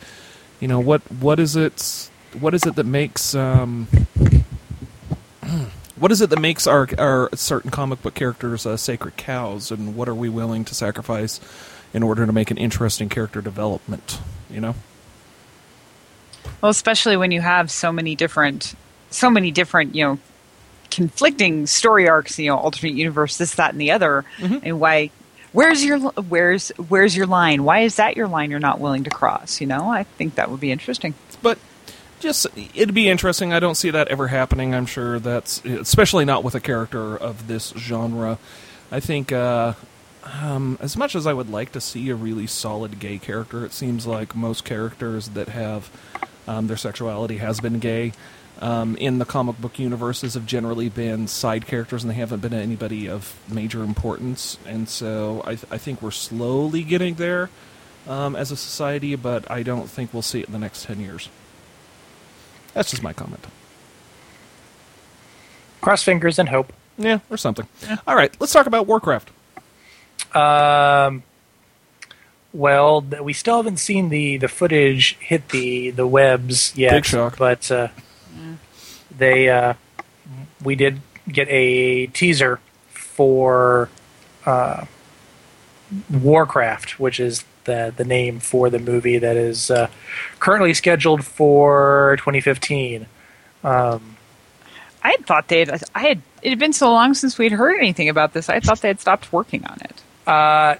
you know, what what is it, what is it that makes, um, [clears throat] what is it that makes our our certain comic book characters uh, sacred cows, and what are we willing to sacrifice in order to make an interesting character development? You know, Well, especially when you have so many different, so many different, you know, conflicting story arcs. You know, alternate universe, this, that, and the other. And why? Where's your where's where's your line? Why is that your line you're not willing to cross? You know, I think that would be interesting. but just it'd be interesting. I don't see that ever happening. I'm sure that's especially not with a character of this genre. I think uh, um, as much as I would like to see a really solid gay character, it seems like most characters that have um, their sexuality has been gay um, in the comic book universes have generally been side characters, and they haven't been anybody of major importance. And so I, th- I think we're slowly getting there um, as a society, but I don't think we'll see it in the next ten years. That's just my comment. cross fingers and hope. Yeah, or something. All right, let's talk about Warcraft. Um, well, we still haven't seen the, the footage hit the, the webs yet. Big shock. But uh, they uh, we did get a teaser for uh, Warcraft, which is the the name for the movie that is uh, currently scheduled for 2015. Um, I had thought they had. I had. It had been so long since we'd heard anything about this. I thought they had stopped working on it. Uh,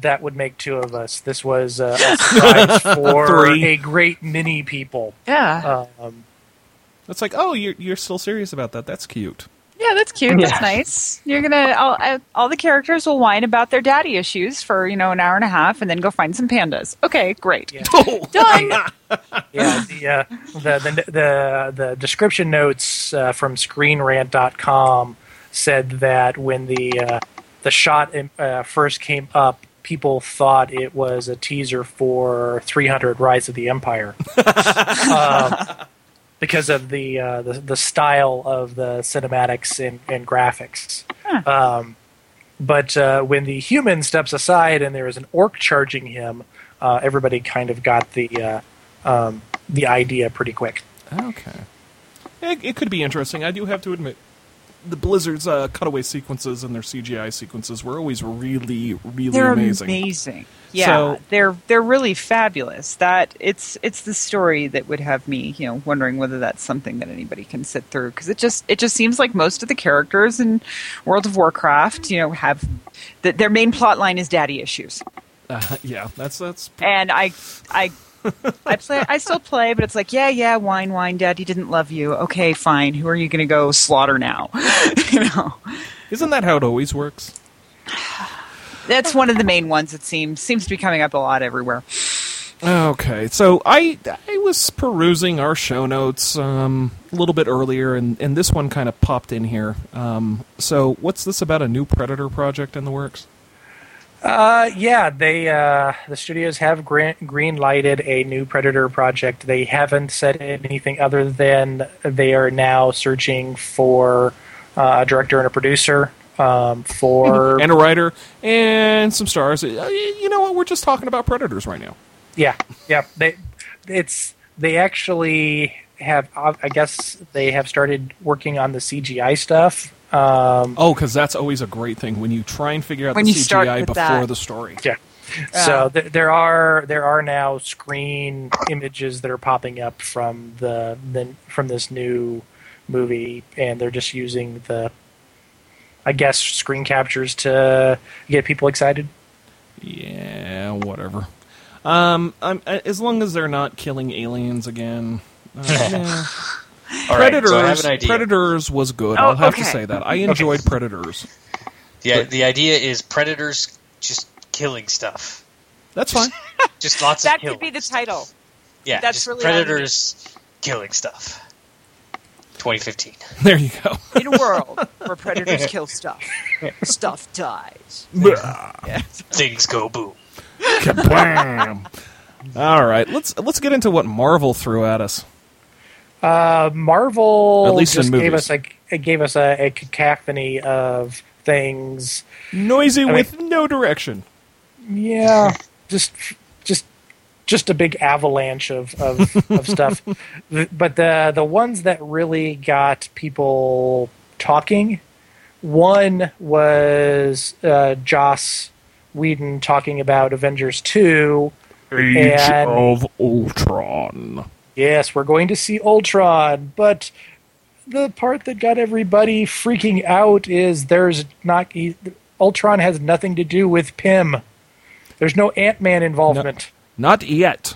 that would make two of us. This was uh, a [laughs] surprise for a great many people. Yeah. Um, It's like, oh, you're you're still serious about that? That's cute. Yeah, that's cute. That's nice. You're gonna all, uh, all the characters will whine about their daddy issues for you know an hour and a half, and then go find some pandas. Okay, great. Yeah. Done. [laughs] yeah, the, uh, the the the the description notes uh, from ScreenRant.com said that when the uh, the shot uh, first came up, people thought it was a teaser for 300: Rise of the Empire. [laughs] um, because of the, uh, the the style of the cinematics and, and graphics. Um, but uh, when the human steps aside and there is an orc charging him, uh, everybody kind of got the uh, um, the idea pretty quick. Okay. It, it could be interesting. I do have to admit, the Blizzard's uh, cutaway sequences and their CGI sequences were always really, really They're amazing. amazing. Yeah, So- they're they're really fabulous. That it's it's the story that would have me, you know, wondering whether that's something that anybody can sit through because it just it just seems like most of the characters in World of Warcraft, you know, have that their main plot line is daddy issues. Uh, [laughs] yeah, that's that's. and I, I, I play. I still play, but it's like, yeah, yeah, whine, whine. Daddy didn't love you. Okay, fine. Who are you going to go slaughter now? [laughs] you know, Isn't that how it always works? [sighs] that's one of the main ones. It seems seems to be coming up a lot everywhere. Okay, so I I was perusing our show notes um, a little bit earlier, and, and this one kind of popped in here. Um, so, what's this about a new Predator project in the works? Uh, yeah, they uh, the studios have green, lighted a new Predator project. They haven't said anything other than they are now searching for uh, a director and a producer um, for And a writer and some stars. Uh, You know what? We're just talking about Predators right now. Yeah, yeah. They, it's they actually have. I guess they have started working on the CGI stuff. Um, Oh, because that's always a great thing when you try and figure out the CGI before that. the story. yeah. So th- there are there are now screen images that are popping up from the, the from this new movie, and they're just using the, I guess, screen captures to get people excited. Yeah, whatever. Um, I'm, as long as they're not killing aliens again. Uh, [laughs] yeah. All right, Predators. so I have an idea. Predators was good. Oh, I'll have to say that I enjoyed Predators. The, the idea is predators just killing stuff. That's fine. [laughs] Just lots That of That could be the stuff. title. Yeah, That's just really predators killing stuff. 2015. there you go. In a world where predators [laughs] kill stuff, stuff dies. [laughs] Things go boom. Kablam. All right, let's let's get into what Marvel threw at us. Uh, Marvel At least just gave movies. us a it gave us a, a cacophony of things. Noisy mean- with no direction. Yeah, [laughs] just just just a big avalanche of of, of [laughs] stuff. But the the ones that really got people talking, one was uh, Joss Whedon talking about Avengers two. Age And- of Ultron. Yes, we're going to see Ultron, but the part that got everybody freaking out is there's not he, Ultron has nothing to do with Pym. There's no Ant Man involvement. Not yet.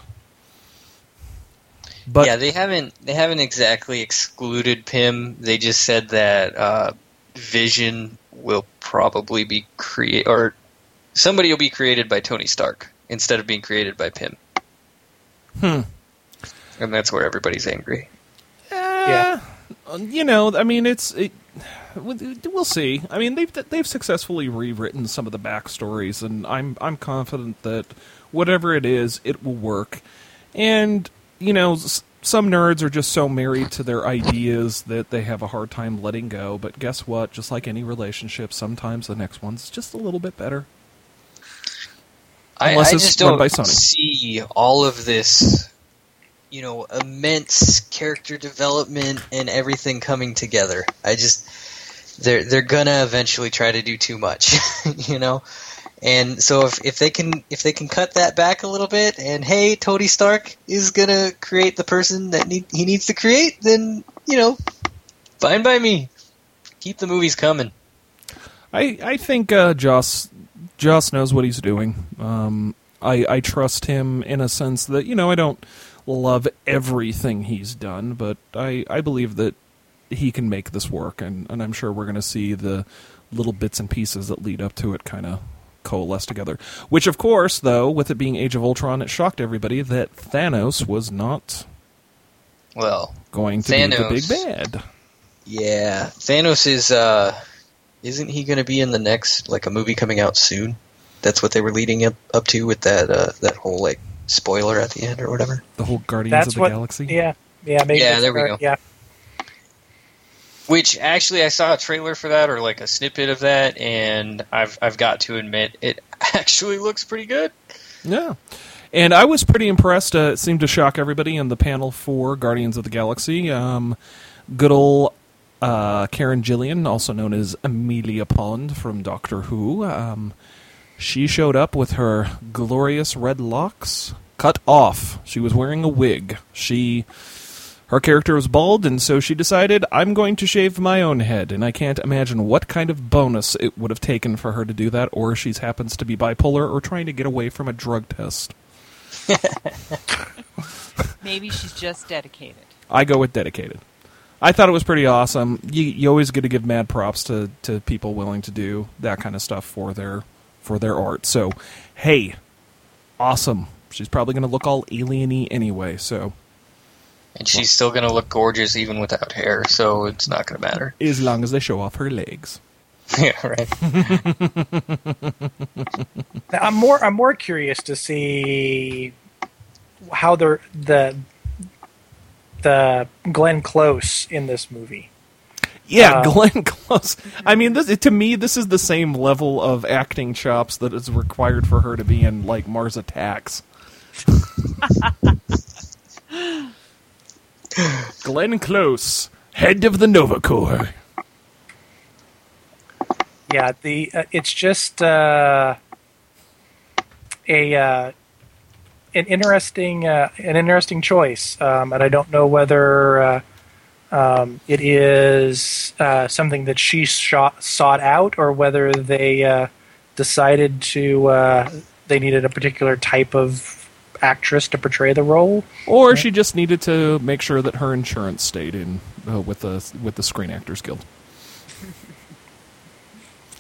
But yeah, they haven't they haven't exactly excluded Pym. They just said that uh, Vision will probably be create or somebody will be created by Tony Stark instead of being created by Pym. Hmm. And that's where everybody's angry. Yeah. Uh, you know, I mean, it's it, we'll see. I mean, they've they've successfully rewritten some of the backstories, and I'm I'm confident that whatever it is, it will work. And you know, s- some nerds are just so married to their ideas that they have a hard time letting go. But guess what? Just like any relationship, sometimes the next one's just a little bit better. I, Unless I it's just run don't by Sony. see all of this, you know, immense character development and everything coming together. I just they're they're gonna eventually try to do too much, [laughs] you know. And so if, if they can if they can cut that back a little bit, and hey, Tony Stark is gonna create the person that need, he needs to create, then you know, fine by me. Keep the movies coming. I I think uh, Joss Joss knows what he's doing. Um, I I trust him in a sense that you know I don't love everything he's done, but I I believe that he can make this work, and and I'm sure we're going to see the little bits and pieces that lead up to it kind of coalesce together. Which, of course, though, with it being Age of Ultron, it shocked everybody that Thanos was not Well, going to be the big bad. Yeah, Thanos is. uh Isn't he going to be in the next like a movie coming out soon? That's what they were leading up up to with that uh that whole like spoiler at the end or whatever. The whole Guardians That's of the what. Galaxy. Yeah, yeah, maybe. Yeah, there we go. Yeah, Which actually, I saw a trailer for that or like a snippet of that, and I've I've got to admit it [laughs] actually looks pretty good. Yeah. And I was pretty impressed. Uh, it seemed to shock everybody in the panel for Guardians of the Galaxy. Um, good old uh, Karen Gillan, also known as Amelia Pond from Doctor Who. Um, she showed up with her glorious red locks cut off. She was wearing a wig. She. Her character was bald, and so she decided, I'm going to shave my own head. And I can't imagine what kind of bonus it would have taken for her to do that, or she happens to be bipolar or trying to get away from a drug test. [laughs] Maybe she's just dedicated. I go with dedicated. I thought it was pretty awesome. You, you always get to give mad props to, to people willing to do that kind of stuff for their for their art. So, hey, awesome. she's probably going to look all alieny anyway. So And she's still going to look gorgeous even without hair, so it's not going to matter. as long as they show off her legs. [laughs] yeah, right. [laughs] I'm more I'm more curious to see how the the the Glenn Close in this movie. Yeah, Uh, Glenn [laughs] Close. I mean, this to me, this is the same level of acting chops that is required for her to be in like Mars Attacks. [laughs] Glenn Close, head of the Nova Corps. Yeah, the uh, it's just uh, a uh, an interesting uh, an interesting choice, um, and I don't know whether uh, um, it is uh, something that she shot, sought out or whether they uh, decided to uh, they needed a particular type of actress to portray the role. Or she just needed to make sure that her insurance stayed in uh, with the with the Screen Actors Guild. [laughs]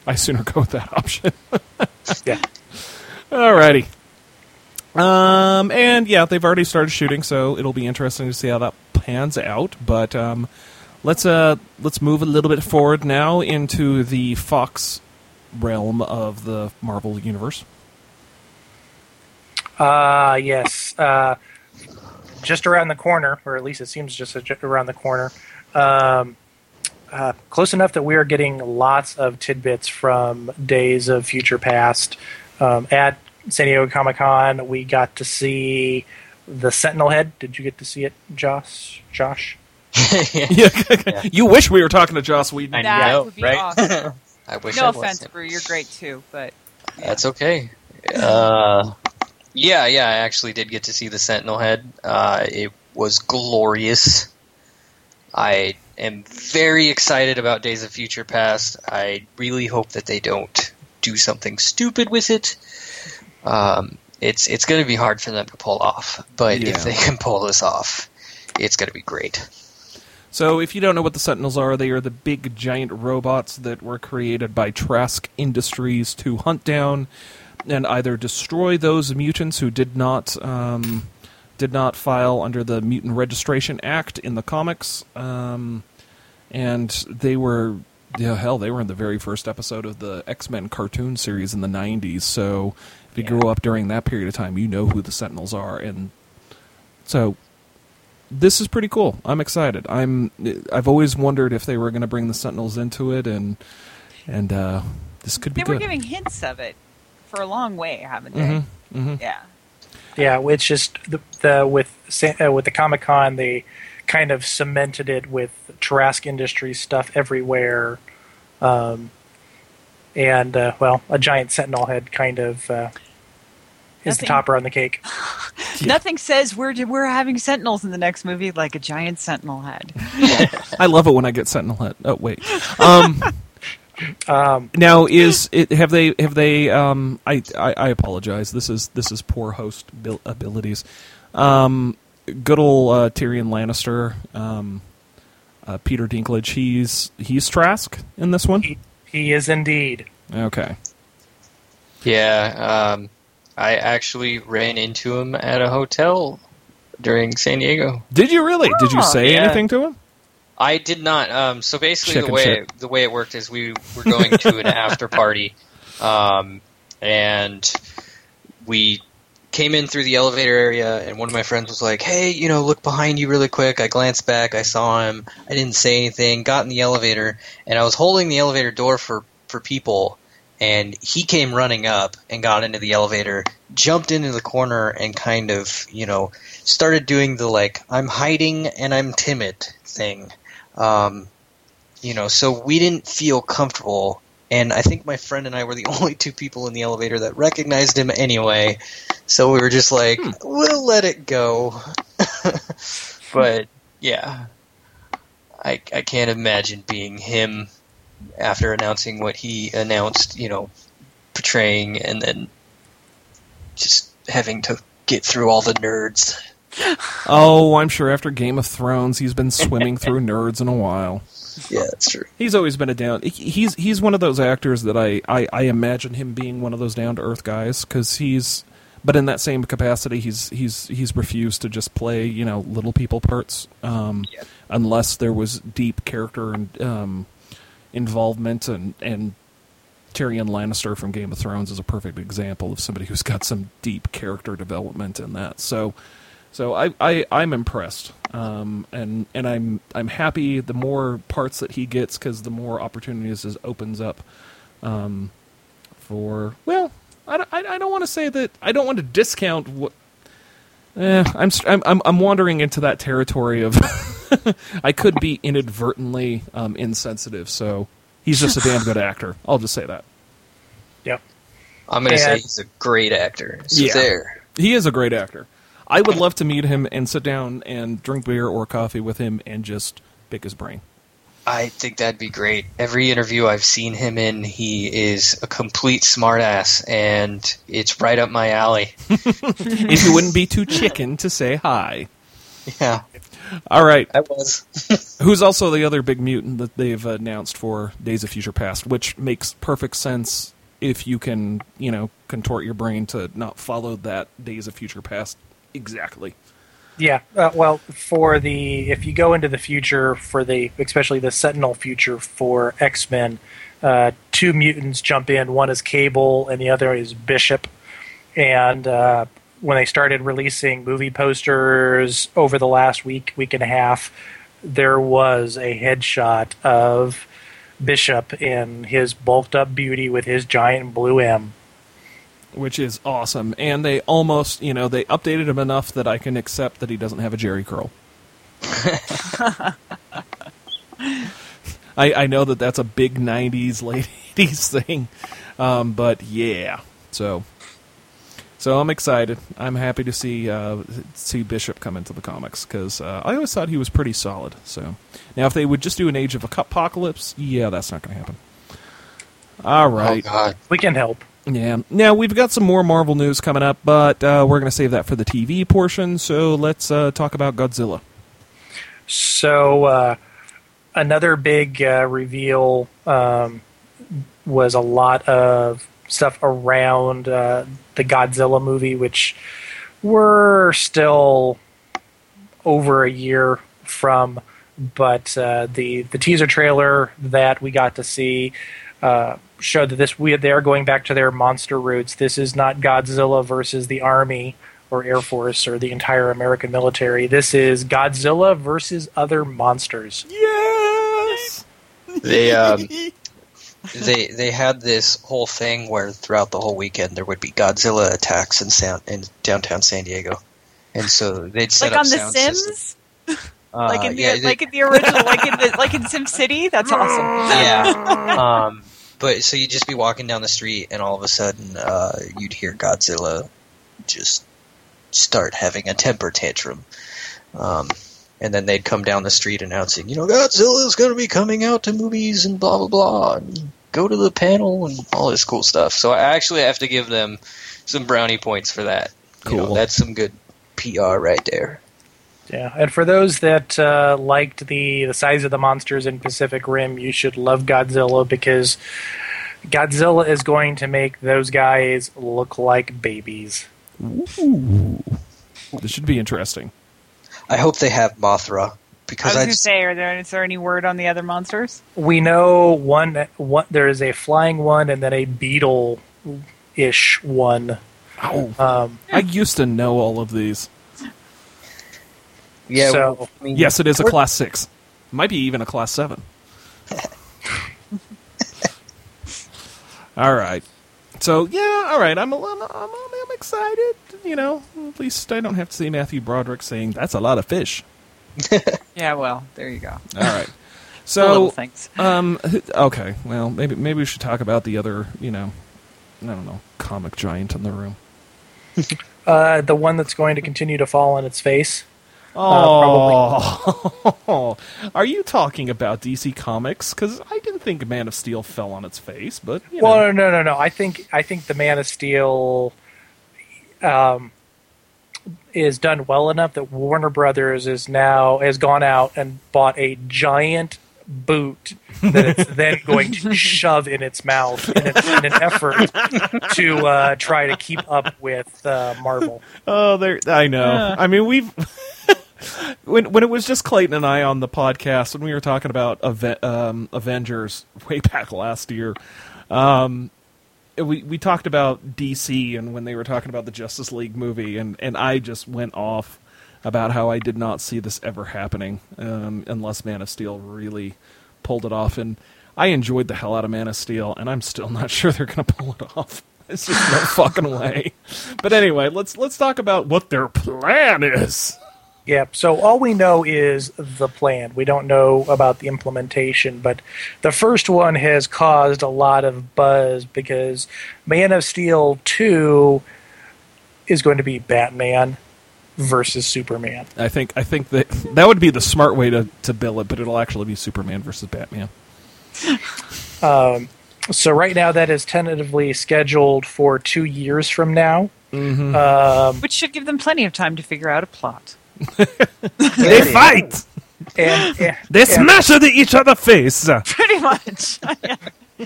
I sooner go with that option. [laughs] Yeah. Alrighty. Um, and yeah, they've already started shooting, so it'll be interesting to see how that pans out. But um, let's uh, let's move a little bit forward now into the Fox realm of the Marvel universe. Ah, yes. Uh, just around the corner, or at least it seems just around the corner. Um, uh, close enough that we are getting lots of tidbits from Days of Future Past. Um, at San Diego Comic Con, we got to see the Sentinel head. Did you get to see it, Josh? Josh? [laughs] yeah, [laughs] you wish we were talking to Joss Whedon. I That know, would be right? awesome. [laughs] I wish No I offense, was. Brew, you're great too, but That's okay. Uh, yeah, yeah, I actually did get to see the Sentinel head. Uh, it was glorious. I am very excited about Days of Future Past. I really hope that they don't do something stupid with it. Um, it's it's going to be hard for them to pull off, but Yeah. if they can pull this off, it's going to be great. So, if you don't know what the Sentinels are, they are the big giant robots that were created by Trask Industries to hunt down and either destroy those mutants who did not um, did not file under the Mutant Registration Act in the comics, um, and they were. Yeah, hell, they were in the very first episode of the X Men cartoon series in the '90s. So, if you grew up during that period of time, you know who the Sentinels are, and so this is pretty cool. I'm excited. I'm. I've always wondered if they were going to bring the Sentinels into it, and and uh, this could be they were good. giving hints of it for a long way, haven't they? Mhm, mhm. Yeah. Yeah, it's just the, the with Sa- uh, with the Comic Con they kind of cemented it with Trask Industries stuff everywhere, um, and uh, well, a giant Sentinel head kind of uh, is the topper on the cake. [laughs] Nothing says we're we're having Sentinels in the next movie like a giant Sentinel head. [laughs] I love it when I get Sentinel head. Oh wait. [laughs] Um, Um, now is it have they have they um I, I I apologize. This is this is poor host bil- abilities. Um good old uh, Tyrion Lannister um uh, Peter Dinklage he's he's Trask in this one. he, he is indeed. Okay. Yeah, um, I actually ran into him at a hotel during San Diego. Did you really? Did you Oh, say yeah. anything to him? I did not. Um, so basically, Chicken the way shit. it, the way it worked is we were going to an [laughs] after party, um, and we came in through the elevator area, and one of my friends was like, "Hey, you know, look behind you really quick." I glanced back, I saw him. I didn't say anything. Got in the elevator, and I was holding the elevator door for for people, and he came running up and got into the elevator, jumped into the corner, and kind of, you know, started doing the like, "I'm hiding and I'm timid" thing. Um, you know, so we didn't feel comfortable. And I think my friend and I were the [laughs] only two people in the elevator that recognized him anyway. So we were just like, hmm. we'll let it go. [laughs] but yeah, I, I can't imagine being him after announcing what he announced, you know, portraying and then just having to get through all the nerds. [laughs] Oh, I'm sure after Game of Thrones, he's been swimming through nerds in a while. Yeah, that's true. He's always been a down. He's he's one of those actors that I I, I imagine him being one of those down to earth guys because he's but in that same capacity, he's he's he's refused to just play you know little people parts um, Yeah. unless there was deep character and um, involvement and and Tyrion Lannister from Game of Thrones is a perfect example of somebody who's got some deep character development in that. So, so I, I I'm impressed, um, and and I'm I'm happy. The more parts that he gets, because the more opportunities it opens up um, for. Well, I don't, I, I don't want to say that. I don't want to discount what. Eh, I'm, I'm I'm I'm wandering into that territory of [laughs] I could be inadvertently um, insensitive. So he's just a damn good actor. I'll just say that. Yep. I'm going to say he's a great actor. So Yeah. there. He is a great actor. I would love to meet him and sit down and drink beer or coffee with him and just pick his brain. I think that'd be great. Every interview I've seen him in, he is a complete smartass, and it's right up my alley. [laughs] if you wouldn't be too chicken to say hi. Yeah, All right. I was. [laughs] Who's also the other big mutant that they've announced for Days of Future Past, which makes perfect sense if you can, you know, contort your brain to not follow that Days of Future Past exactly. Yeah, uh, well, for the if you go into the future for the especially the Sentinel future for X Men, uh, two mutants jump in. One is Cable, and the other is Bishop. And uh, when they started releasing movie posters over the last week, week and a half, there was a headshot of Bishop in his bulked up beauty with his giant blue M. Which is awesome. And they almost, you know, they updated him enough that I can accept that he doesn't have a Jheri curl. [laughs] I, I know that that's a big 90s, late 80s thing. Um, but yeah. So so I'm excited. I'm happy to see uh, see Bishop come into the comics because uh, I always thought he was pretty solid. So now, if they would just do an Age of Apocalypse, yeah, that's not going to happen. All right. Oh God. We can help. Yeah. Now we've got some more Marvel news coming up, but uh, we're going to save that for the TV portion. So let's uh, talk about Godzilla. So uh, another big uh, reveal um, was a lot of stuff around uh, the Godzilla movie, which we're still over a year from. But uh, the the teaser trailer that we got to see showed that this we they are going back to their monster roots. This is not Godzilla versus the army or air force or the entire American military. This is Godzilla versus other monsters. Yes. They um, [laughs] they they had this whole thing where throughout the whole weekend there would be Godzilla attacks in San, in downtown San Diego, and so they'd set like up on The sound Sims, systems. [laughs] Uh, like in the yeah, they- like in the original, like in the like in Sim City. That's [laughs] awesome. yeah. Um, but so you'd just be walking down the street, and all of a sudden, uh, you'd hear Godzilla just start having a temper tantrum. Um, and then they'd come down the street announcing, you know, Godzilla's going to be coming out to movies and blah blah blah. And go to the panel and all this cool stuff. So I actually have to give them some brownie points for that. You know, Cool. that's some good PR right there. Yeah, and for those that uh, liked the the size of the monsters in Pacific Rim, you should love Godzilla because Godzilla is going to make those guys look like babies. This should be interesting. I hope they have Mothra I because was I, going to just, say, are there is there any word on the other monsters? We know one, one there is a flying one and then a beetle ish one. Ow. Um, I used to know all of these. Yeah. so- well, I mean, Yes, it is a class six. Might be even a class seven. [laughs] all right. So yeah, all right. I'm a, I'm, I'm, I'm excited. You know, at least I don't have to see Matthew Broderick saying that's a lot of fish. [laughs] Yeah, well, there you go. All right. [laughs] So thanks. um, okay. Well, maybe maybe we should talk about the other. You know, I don't know, comic giant in the room. uh, the one that's going to continue to fall on its face. Oh, [laughs] are you talking about DC Comics? Because I didn't think Man of Steel fell on its face, but you know. Well, no, no, no. I think I think the Man of Steel um, is done well enough that Warner Brothers is now has gone out and bought a giant boot that it's [laughs] then going to shove in its mouth in, an- in an effort to uh, try to keep up with uh, Marvel. Oh, there. I know. I mean, we've [laughs] when when it was just Clayton and I on the podcast when we were talking about um, Avengers way back last year. Um, we we talked about DC and when they were talking about the Justice League movie, and and I just went off about how I did not see this ever happening um, unless Man of Steel really pulled it off, and I enjoyed the hell out of Man of Steel, and I'm still [laughs] not sure they're going to pull it off. It's just no fucking way. But anyway, let's let's talk about what their plan is. Yep. So all we know is the plan. We don't know about the implementation, but the first one has caused a lot of buzz because Man of Steel 2 is going to be Batman versus Superman. I think I think that that would be the smart way to, to bill it, but it'll actually be Superman versus Batman. [laughs] um, So right now that is tentatively scheduled for 2 years from now. Which should give them plenty of time to figure out a plot. They fight. And and, They smash into each other face. [laughs] Pretty much.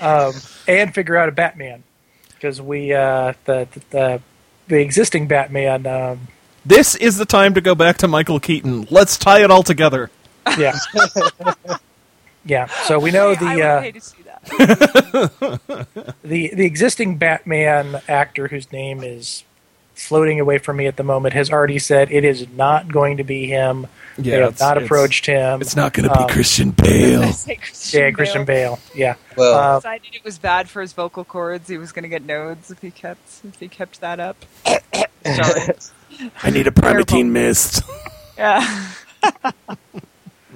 [laughs] and figure out a Batman because we uh the the the existing Batman um This is the time to go back to Michael Keaton. Let's tie it all together. yeah. [laughs] yeah. So we know I the would uh, pay to see the the existing Batman actor whose name is floating away from me at the moment has already said it is not going to be him. they Yeah, have it's- not approached him. It's not going to be Um, Christian Bale. [laughs] Christian Yeah, Christian Bale. Yeah. Well, Uh, decided it was bad for his vocal cords. He was going to get nodes if he kept if he kept that up. [coughs] I need a Primatene Mist. [laughs] Yeah.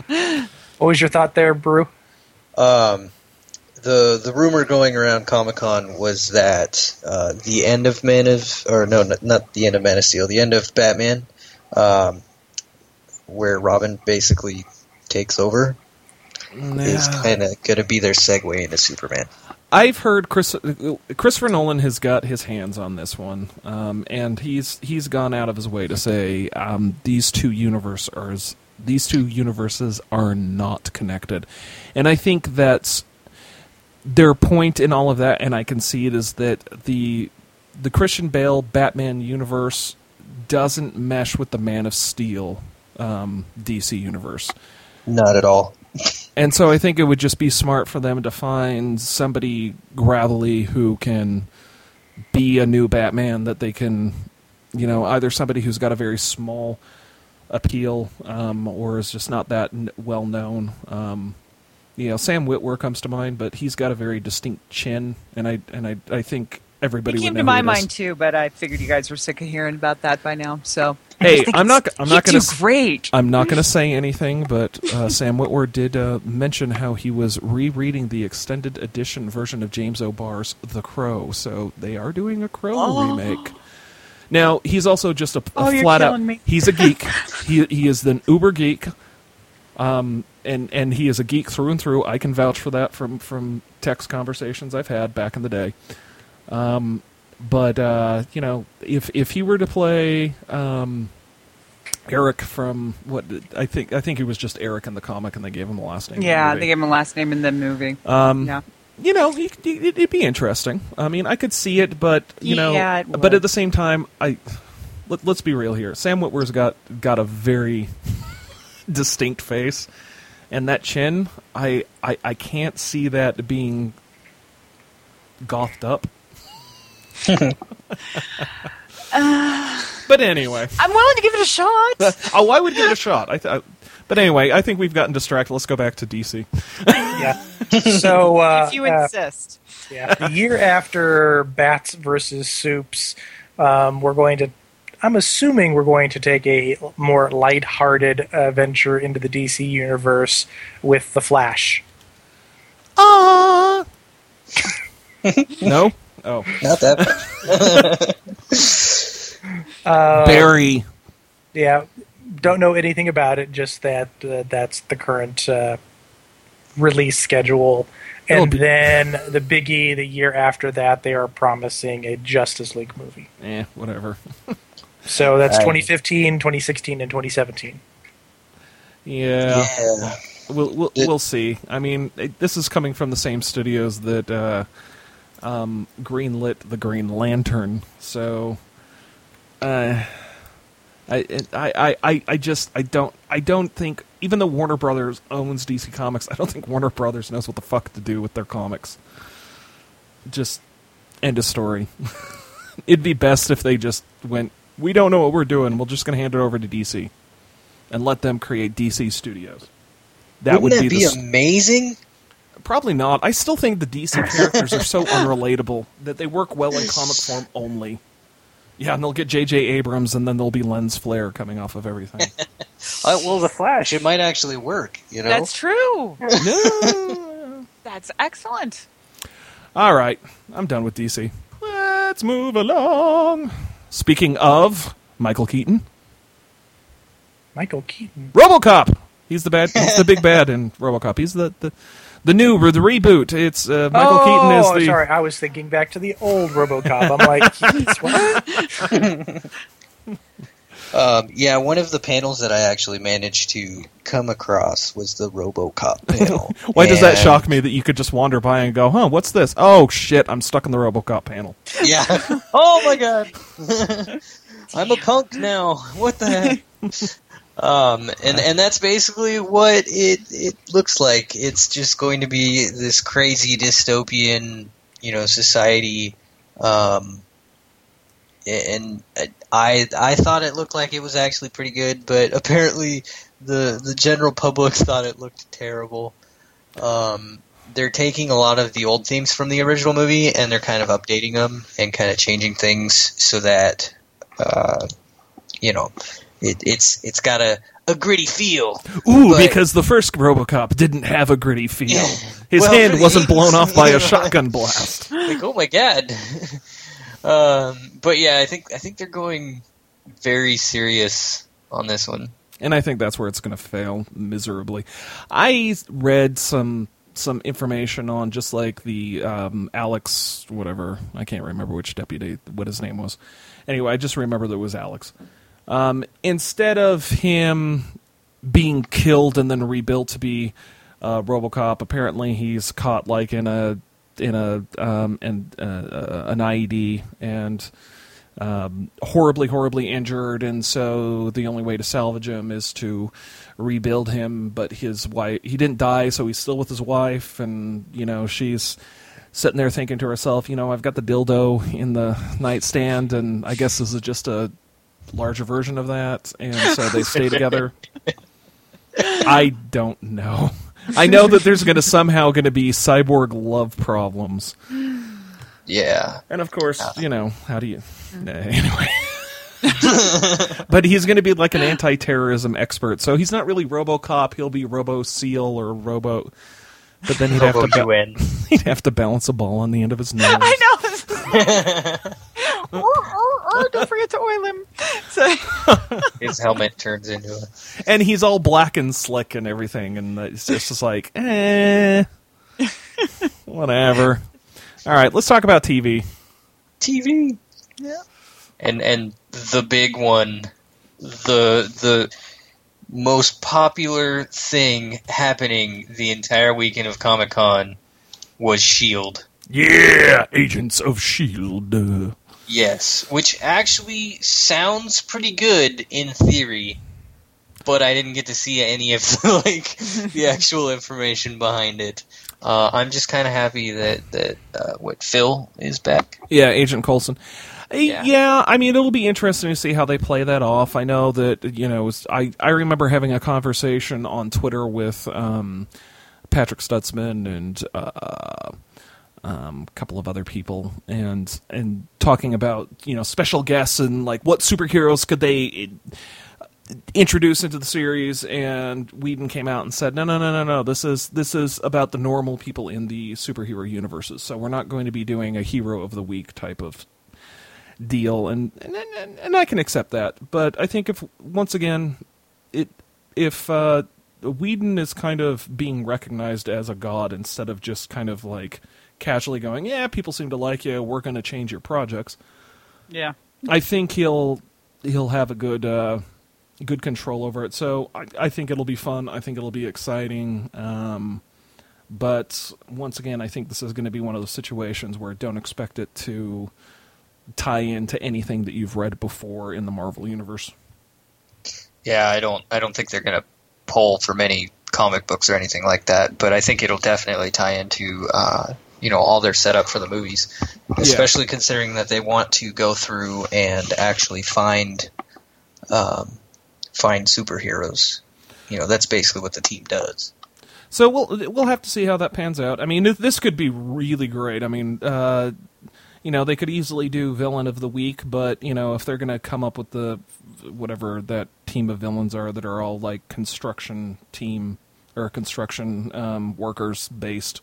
what was your thought there, Brew? um, the the rumor going around Comic Con was that uh, the end of Man of or no, not, not the end of Man of Steel, the end of Batman, um, where Robin basically takes over, is kind of going to be their segue into Superman. I've heard Chris, Christopher Nolan has got his hands on this one, um, and he's he's gone out of his way to say um, these two universes these two universes are not connected, and I think that's their point in all of that, and I can see it is that the the Christian Bale Batman universe doesn't mesh with the Man of Steel um, DC universe. Not at all. And so I think it would just be smart for them to find somebody gravelly who can be a new Batman that they can, you know, either somebody who's got a very small appeal um, or is just not that well known. Um, you know, Sam Witwer comes to mind, but he's got a very distinct chin, and I and I I think everybody came to my who it is. mind too, but I figured you guys were sick of hearing about that by now. So Hey, I'm not- I'm not gonna great. I'm not going to say anything, but uh, Sam Witwer did uh, mention how he was rereading the extended edition version of James O'Barr's The Crow, so they are doing a Crow Oh. remake. Now he's also just a, a Oh, flat out. me. He's a geek. he he is an uber geek, um, and and he is a geek through and through. I can vouch for that from from text conversations I've had back in the day. Um, but uh, you know, if if he were to play um, Eric from what I think I think he was just Eric in the comic, and they gave him the last name. in the yeah, they gave him a last name in the movie. Um, yeah. you know, he, he- it'd be interesting. I mean, I could see it, but you know, Yeah, it but at the same time, I let, let's be real here. Sam Witwer's got got a very [laughs] distinct face, and that chin, I, I I can't see that being gothed up. [laughs] but anyway, I'm willing to give it a shot. [laughs] oh, I would give it a shot. I, th- I but anyway, I think we've gotten distracted. Let's go back to DC. [laughs] Yeah. So uh, if you uh, insist. yeah, the year after Bats versus Soups, um, we're going to. I'm assuming we're going to take a more light-hearted uh, venture into the DC universe with the Flash. Ah. [laughs] no. Oh, Not that. Uh, [laughs] Barry. Yeah, don't know anything about it. Just that uh, that's the current uh, release schedule, and be- then the biggie the year after that they are promising a Justice League movie. Eh, whatever. [laughs] So that's Aye. 2015, 2016, and 2017. Yeah. yeah. We'll we'll, It- we'll see. I mean, it, this is coming from the same studios that uh, um, greenlit the Green Lantern, so uh, I, I I I I just I don't I don't think even though Warner Brothers owns DC Comics, I don't think Warner Brothers knows what the fuck to do with their comics. Just end of story. [laughs] It'd be best if they just went. We don't know what we're doing. We're just going to hand it over to DC and let them create DC Studios. That Wouldn't would that be, be, the amazing? probably not. I still think the DC [laughs] characters are so unrelatable that they work well in comic form only. Yeah, and they'll get J.J. Abrams, and then there'll be lens flare coming off of everything. [laughs] Uh, well, the Flash, it might actually work. You know, That's true. [laughs] No. That's excellent. All right, I'm done with DC. Let's move along. Speaking of Michael Keaton, Michael Keaton. RoboCop. He's the bad. He's the big bad in RoboCop. He's the the, the new the reboot. It's uh, Michael oh, Keaton is the Oh, sorry. I was thinking back to the old RoboCop. I'm like, [laughs] Keaton's what? [laughs] Um, yeah, one of the panels that I actually managed to come across was the RoboCop panel. [laughs] Why does that shock me that you could just wander by and go, huh, what's this? Oh, shit, I'm stuck in the Robocop panel. Yeah. [laughs] oh my god. [laughs] I'm a punk now. What the heck? [laughs] um, and and that's basically what it it looks like. It's just going to be this crazy dystopian, you know, society. Um, and I I thought it looked like it was actually pretty good, but apparently the the general public thought it looked terrible. Um, they're taking a lot of the old themes from the original movie and they're kind of updating them and kind of changing things so that uh, you know it, it's it's got a, a gritty feel. Ooh, But- because the first Robocop didn't have a gritty feel. Yeah. His Well, hand wasn't blown off by a [laughs] shotgun blast. Like oh my god. [laughs] um, but yeah, I think I think they're going very serious on this one. And I think that's where it's going to fail miserably. I read some some information on just like the um, Alex whatever I can't remember which deputy what his name was. Anyway, I just remember that it was Alex. Um, instead of him being killed and then rebuilt to be uh, RoboCop, apparently he's caught like in a in a um, uh, uh, an IED and um, horribly, horribly injured, and so the only way to salvage him is to rebuild him. But his wife, he didn't die, so he's still with his wife, and you know she's sitting there thinking to herself, you know, I've got the dildo in the nightstand, and I guess this is just a larger version of that, and so they stay [laughs] together. I don't know. I know that there's going to somehow going to be cyborg love problems. Yeah. And of course, you know, how do you. Nah, anyway. [laughs] but he's going to be like an anti terrorism expert. So he's not really Robocop. He'll be Robo Seal or Robo. But then he'd have, to ba- [laughs] he'd have to balance a ball on the end of his nose. [laughs] I know. Or- or- or don't forget to oil him. So, His helmet turns into a. And he's all black and slick and everything. And it's just, just like, eh. Whatever. All right, let's talk about TV. TV. Yeah. And and the big one, the the most popular thing happening the entire weekend of Comic Con was Shield. Yeah, Agents of S.H.I.E.L.D. Yes, which actually sounds pretty good in theory, but I didn't get to see any of the, [laughs] like the actual information behind it. Uh, I'm just kind of happy that that uh, what Phil is back. Yeah, Agent Coulson. Uh, Yeah. Yeah. I mean, it'll be interesting to see how they play that off. I know that you know, it's- I I remember having a conversation on Twitter with um, Patrick Stutzman and uh, um, a couple of other people, and and talking about you know special guests and like what superheroes could they uh, introduce into the series. And Whedon came out and said, no, no, no, no, no. This is this is about the normal people in the superhero universes. So we're not going to be doing a hero of the week type of deal, and and, and, and I can accept that. But I think if once again, it if uh, Whedon is kind of being recognized as a god instead of just kind of like casually going, yeah, people seem to like you, we're going to change your projects. yeah. I think he'll he'll have a good uh, good control over it. So I, I think it'll be fun. I think it'll be exciting. Um, but once again, I think this is going to be one of those situations where don't expect it to tie into anything that you've read before in the Marvel universe. Yeah, I don't. I don't think they're going to pull from any comic books or anything like that. But I think it'll definitely tie into uh, you know all their setup for the movies, especially considering that they want to go through and actually find um, find superheroes. You know, that's basically what the team does. So we'll we'll have to see how that pans out. I mean, this could be really great. I mean, uh, you know, they could easily do villain of the week, but you know, if they're going to come up with the whatever that team of villains are that are all like construction team or construction um, workers based,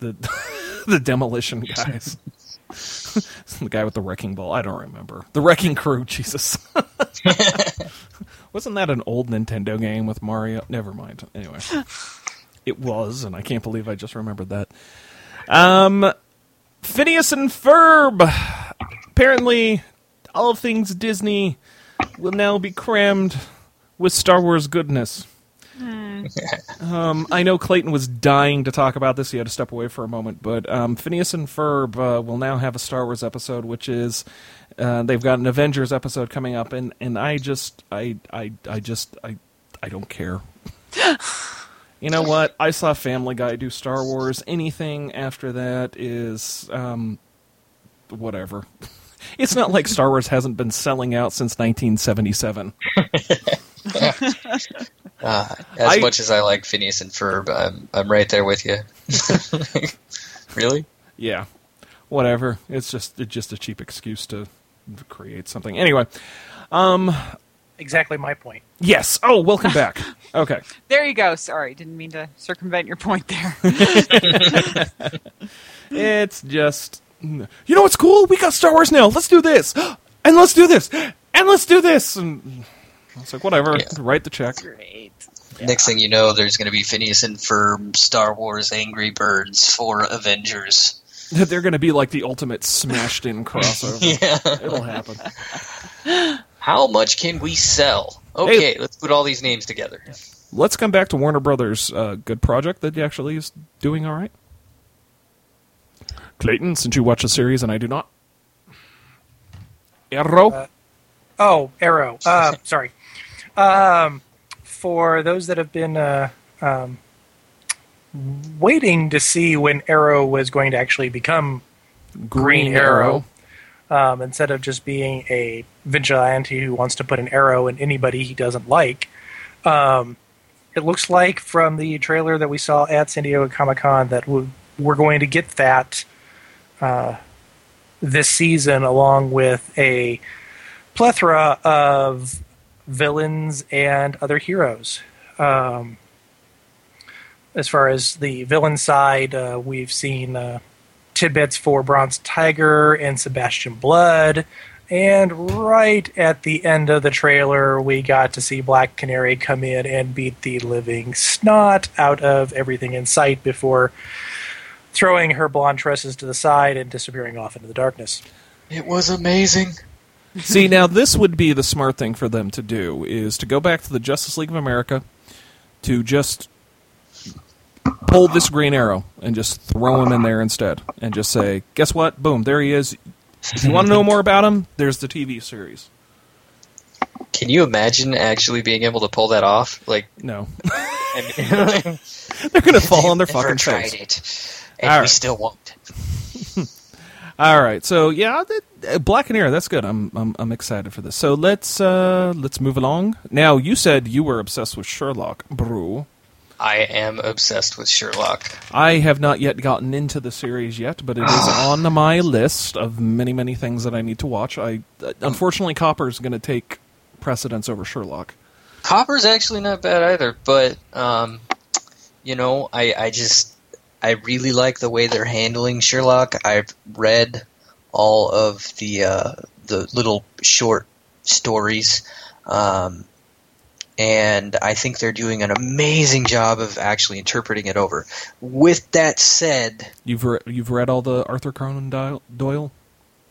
the [laughs] the demolition guys. [laughs] the guy with the wrecking ball. I don't remember. The wrecking crew, Jesus. [laughs] Wasn't that an old Nintendo game with Mario? Never mind. Anyway. [laughs] It was, and I can't believe I just remembered that. Um, Phineas and Ferb. Apparently, all things Disney will now be crammed with Star Wars goodness. [laughs] um, I know Clayton was dying to talk about this. He had to step away for a moment, but um, Phineas and Ferb uh, will now have a Star Wars episode, which is uh, they've got an Avengers episode coming up, and, and I just I I I just I I don't care. [laughs] you know what? I saw Family Guy do Star Wars. Anything after that is um, whatever. [laughs] It's not like Star Wars hasn't been selling out since 1977. Uh, [laughs] as I- much as I like Phineas and Ferb, I'm I'm right there with you. really? Yeah, whatever. It's just it's just a cheap excuse to create something. Anyway, um, Exactly my point. yes. Oh, welcome back. [laughs] Okay. There you go. Sorry, didn't mean to circumvent your point there. [laughs] It's just you know what's cool? We got Star Wars now. Let's do this, [gasps] and let's do this, and let's do this. And it's like whatever. Yeah. Write the check. Great. Next thing you know, there's going to be Phineas and Ferb, Star Wars, Angry Birds for Avengers. They're going to be like the ultimate smashed in [laughs] crossover. Yeah. It'll happen. How much can we sell? Okay, let's put all these names together. Let's come back to Warner Brothers' uh, good project that actually is doing all right. Clayton, since you watch the series and I do not. Arrow. Uh, Oh, Arrow. Uh, [laughs] sorry. Um, for those that have been uh, um, waiting to see when Arrow was going to actually become Green Arrow, um, instead of just being a vigilante who wants to put an arrow in anybody he doesn't like. Um, it looks like from the trailer that we saw at San Diego Comic Con that we- we're going to get that uh, this season, along with a plethora of villains and other heroes. Um, as far as the villain side, uh, we've seen uh, tidbits for Bronze Tiger and Sebastian Blood. And right at the end of the trailer, we got to see Black Canary come in and beat the living snot out of everything in sight before throwing her blonde tresses to the side and disappearing off into the darkness. It was amazing. [laughs] See, now this would be the smart thing for them to do is to go back to the Justice League of America to just pull this Green Arrow and just throw him in there instead and just say, "Guess what? Boom, there he is. If you want to know more about him? There's the TV series." Can you imagine actually being able to pull that off? Like, No, [laughs] [laughs] they're gonna fall [laughs] on their never fucking tried face. it, and All we right. still won't. All right, so yeah, that, uh, Black Canary. That's good. I'm, I'm I'm excited for this. So let's uh let's move along. Now, you said you were obsessed with Sherlock, Brew. I am obsessed with Sherlock. I have not yet gotten into the series yet, but it is [sighs] on my list of many, many things that I need to watch. I uh, unfortunately, Copper's going to take precedence over Sherlock. Copper's actually not bad either, but um, you know, I, I just I really like the way they're handling Sherlock. I've read all of the uh, the little short stories, um, and I think they're doing an amazing job of actually interpreting it over. With that said, You've re- you've read all the Arthur Conan Doyle? Doyle?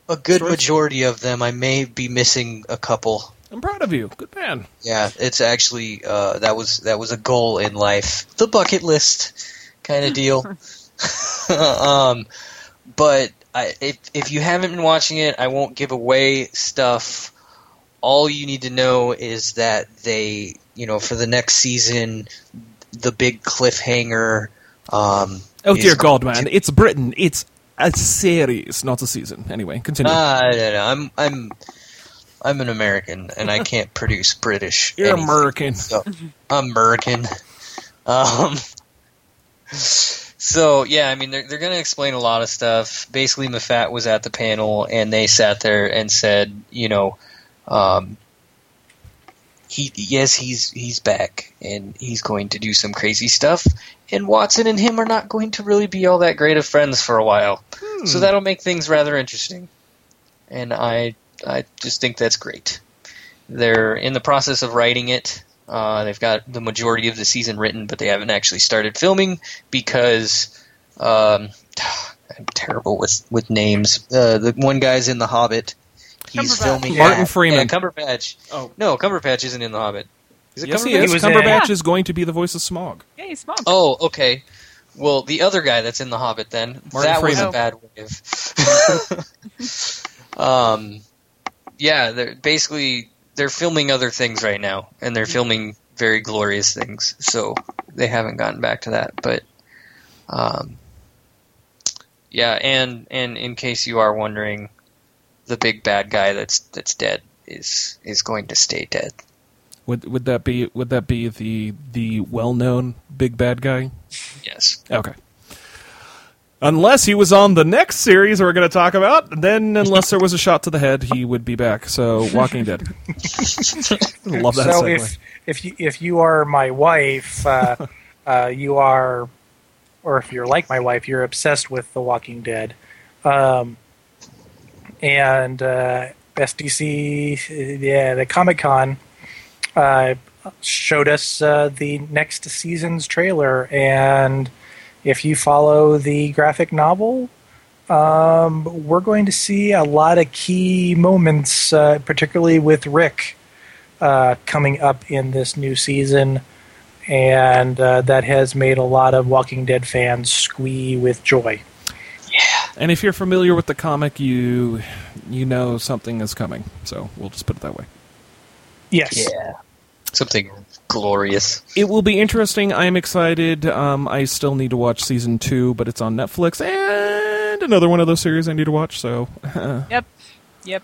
a good Stories? majority of them, I may be missing a couple. I'm proud of you. Good man. Yeah, it's actually uh, that was that was a goal in life, the bucket list kind of deal. [laughs] [laughs] um, but I, if if you haven't been watching it, I won't give away stuff. All you need to know is that they, you know, for the next season, the big cliffhanger. Um, Oh dear God, man! to- It's Britain. It's a series, not a season. Anyway, continue. I don't know. I'm I'm I'm an American, and I can't [laughs] produce British. You're anything. American. So, American. Um, so yeah, I mean they're they're going to explain a lot of stuff. Basically, Moffat was at the panel, and they sat there and said, you know, um, he yes he's he's back, and he's going to do some crazy stuff. And Watson and him are not going to really be all that great of friends for a while, so that'll make things rather interesting. And I I just think that's great. They're in the process of writing it. Uh, they've got the majority of the season written, but they haven't actually started filming because um, [sighs] I'm terrible with with names. Uh, the one guy's in The Hobbit. He's filming Martin yeah, Freeman. Yeah, Cumberbatch. Oh. no, Cumberbatch isn't in The Hobbit. Is it yes, he Cumberbatch? is. was in- Cumberbatch Yeah. is going to be the voice of Smaug. Yeah, he's Smaug. Oh, okay. Well, the other guy that's in The Hobbit, then Martin that was a bad wave. [laughs] [laughs] um, yeah, they're basically they're filming other things right now, and they're filming very glorious things. So they haven't gotten back to that, but um, yeah, and and in case you are wondering, the big bad guy that's that's dead is is going to stay dead. Would would that be would that be the the well known big bad guy? Yes. Okay. Unless he was on the next series we're going to talk about, then unless there was a shot to the head, he would be back. So, Walking Dead. [laughs] Love that so segue. if if you if you are my wife, uh, [laughs] uh, you are, or if you're like my wife, you're obsessed with The Walking Dead, um, and uh, SDC, yeah, the Comic Con uh, showed us uh, the next season's trailer, and if you follow the graphic novel. Um, we're going to see a lot of key moments, uh, particularly with Rick, uh, coming up in this new season, and uh, that has made a lot of Walking Dead fans squee with joy. And if you're familiar with the comic, you you know something is coming. So, we'll just put it that way. Yes. Yeah. Something glorious. It will be interesting. I am excited. Um, I still need to watch season two, but it's on Netflix, and another one of those series I need to watch. So, [laughs] Yep. Yep.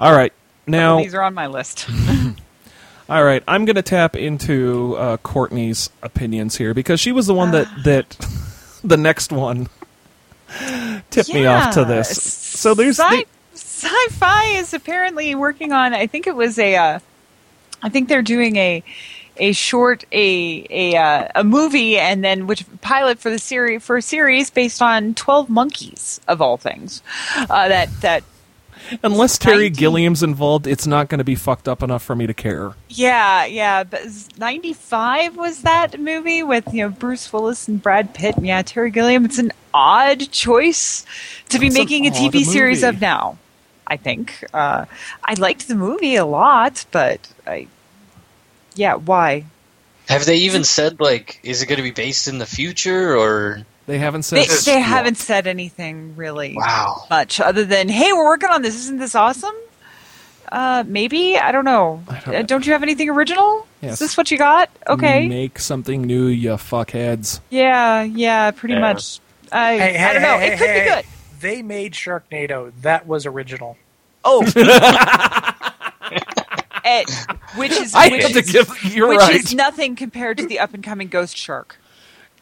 all right. Now, These are on my list. [laughs] [laughs] All right, I'm going to tap into uh, Courtney's opinions here because she was the one that [sighs] that the next one [laughs] tipped me off to this. So there's Sci- the, sci-fi is apparently working on. I think it was a. Uh, I think they're doing a a short a a uh, a movie and then which pilot for the series for a series based on Twelve Monkeys of all things. Uh, that that unless Terry 19 Gilliam's involved, it's not going to be fucked up enough for me to care. Yeah, yeah. But ninety five was that movie with you know Bruce Willis and Brad Pitt and yeah Terry Gilliam. It's an odd choice to be It's making a odd TV series of now. I think uh, I liked the movie a lot, but I yeah why Have they even said like, is it going to be based in the future or? They haven't said. they, they Yeah. haven't said anything really Wow. much other than hey we're working on this. Isn't this awesome? Uh, maybe I don't know. I don't Uh, don't you have anything original? Yes. Is this what you got? Okay. Make something new, you fuckheads. Yeah, yeah, pretty Yeah. much. I, Hey, I don't know. hey, it could hey, be good. They made Sharknado. That was original. Oh, [laughs] Ed, which is I which is, which right. is nothing compared to the up and coming Ghost Shark.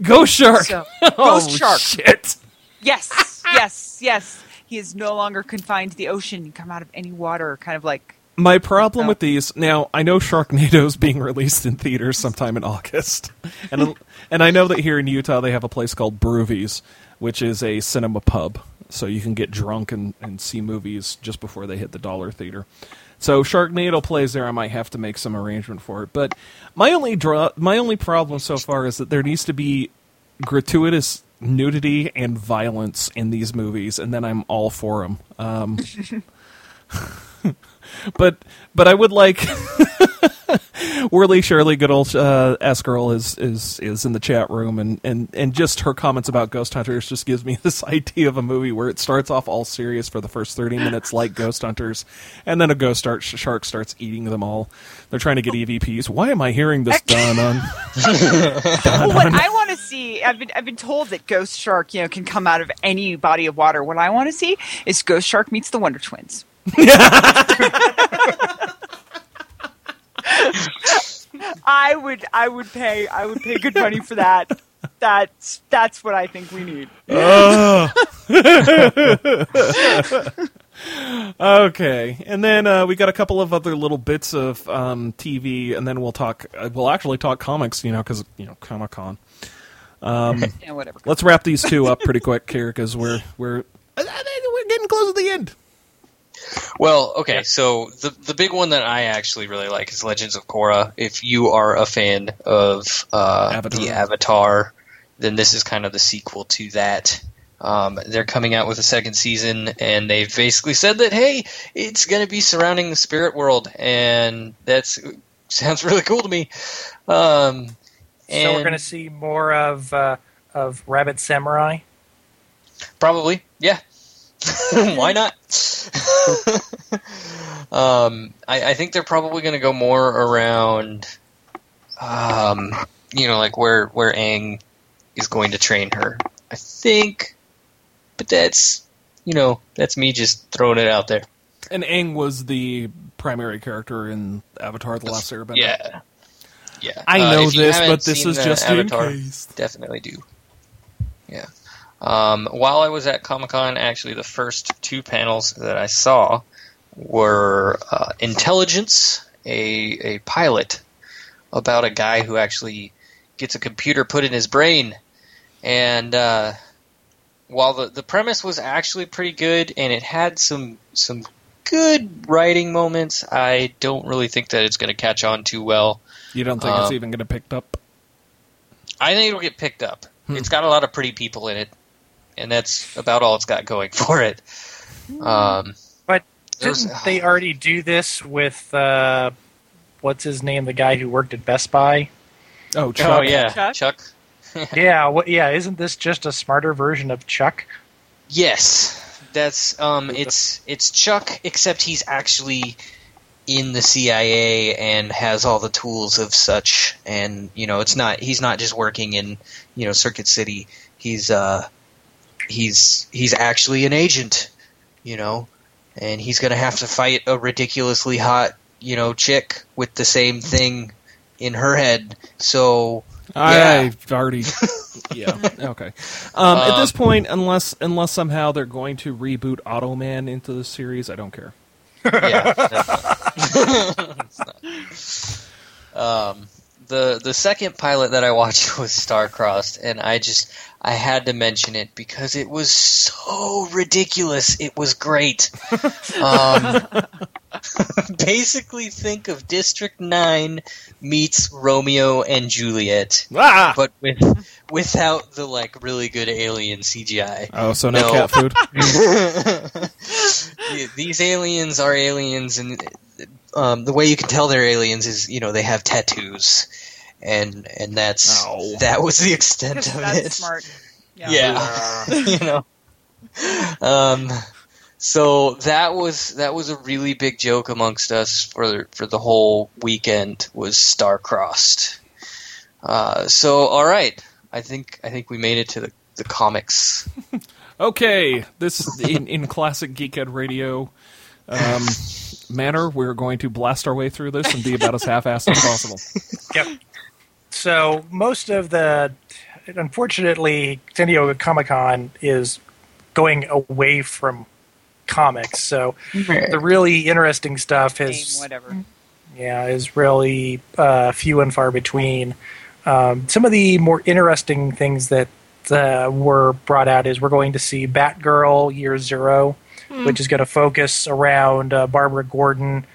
Go shark. So, [laughs] oh Ghost Shark. shit. Yes, yes, yes. He is no longer confined to the ocean. He can come out of any water, kind of like My problem Oh. with these now, I know Sharknado is [laughs] being released in theaters sometime in August, [laughs] and and I know that here in Utah they have a place called Brewvies, which is a cinema pub, so you can get drunk and, and see movies just before they hit the dollar theater. So Sharknado plays there. I might have to make some arrangement for it. But my only draw, my only problem so far is that there needs to be gratuitous nudity and violence in these movies, and then I'm all for them. Um, [laughs] but but I would like [laughs] [laughs] Whirly Shirley, good old uh, S girl, is is is in the chat room, and, and and just her comments about Ghost Hunters just gives me [laughs] this idea of a movie where it starts off all serious for the first thirty minutes, like Ghost Hunters, and then a ghost start, shark starts eating them all. They're trying to get EVPs. Why am I hearing this [laughs] done on? Well, what I want to see, I've been I've been told that Ghost Shark, you know, can come out of any body of water. What I want to see is Ghost Shark meets the Wonder Twins. I would I would pay I would pay good money for that. That's that's what I think we need. [laughs] Okay, and then uh, we got a couple of other little bits of um, TV, and then we'll talk. Uh, we'll actually talk comics, you know, because you know Comic Con. Yeah, whatever. Let's wrap these two up pretty quick here, because we're we're we're getting close to the end. Well, okay, so the the big one that I actually really like is Legends of Korra. If you are a fan of uh, Avatar. the Avatar, then this is kind of the sequel to that. Um, they're coming out with a second season, and they've basically said that hey, it's going to be surrounding the spirit world, and that's sounds really cool to me. Um, and So we're going to see more of uh, of Rabbit Samurai. Probably, yeah. [laughs] Why not? [laughs] um, I, I think they're probably going to go more around, um, you know, like where where Aang is going to train her. I think, but that's you know that's me just throwing it out there. And Aang was the primary character in Avatar: The Last Airbender. Yeah, yeah. I Uh, know you this, but this is just Avatar, in case. Definitely do. Yeah. Um, while I was at Comic Con, actually, the first two panels that I saw were uh, Intelligence, a a pilot about a guy who actually gets a computer put in his brain, and uh, while the the premise was actually pretty good and it had some some good writing moments, I don't really think that it's going to catch on too well. You don't think it's Um, even going to pick up? I think it'll get picked up. Hmm. It's got a lot of pretty people in it, and that's about all it's got going [laughs] for it. Um, But didn't they already do this with uh, what's his name? The guy who worked at Best Buy. Oh, Chuck. oh yeah, Chuck? Chuck. [laughs] [laughs] yeah, what, yeah. Isn't this just a smarter version of Chuck? Yes, that's um, it's it's Chuck, except he's actually in the CIA and has all the tools of such. And you know, it's not he's not just working in you know Circuit City. He's uh, he's he's actually an agent. You know, and he's gonna have to fight a ridiculously hot you know chick with the same thing in her head. So yeah. I've already. [laughs] yeah. Okay. Um, at this Um, point, unless unless somehow they're going to reboot Automan into the series, I don't care. yeah. [laughs] [laughs] Um, the the second pilot that I watched [laughs] was Starcrossed, and I just I had to mention it because it was so ridiculous. It was great. [laughs] um, [laughs] basically, think of District Nine meets Romeo and Juliet, Ah. but with without the like really good alien CGI. Oh, so no, No. cat food. Yeah, These aliens are aliens, and um, the way you can tell they're aliens is, you know, they have tattoos, and and that's Oh. that was the extent of that's it. smart. [laughs] Yeah. Yeah, [laughs] you know. Um, so that was that was a really big joke amongst us for for the whole weekend was star-crossed. Uh, so all right, I think I think we made it to the the comics. [laughs] Okay, this in, in classic Geekhead Radio um, manner, we're going to blast our way through this and be about as half-assed as possible. [laughs] Yep. So most of the, unfortunately, San Diego Comic Con is going away from comics. So the really interesting stuff Name, is whatever. yeah is really uh, few and far between. Um, some of the more interesting things that uh, were brought out is we're going to see Batgirl Year Zero, which is going to focus around uh, Barbara Gordon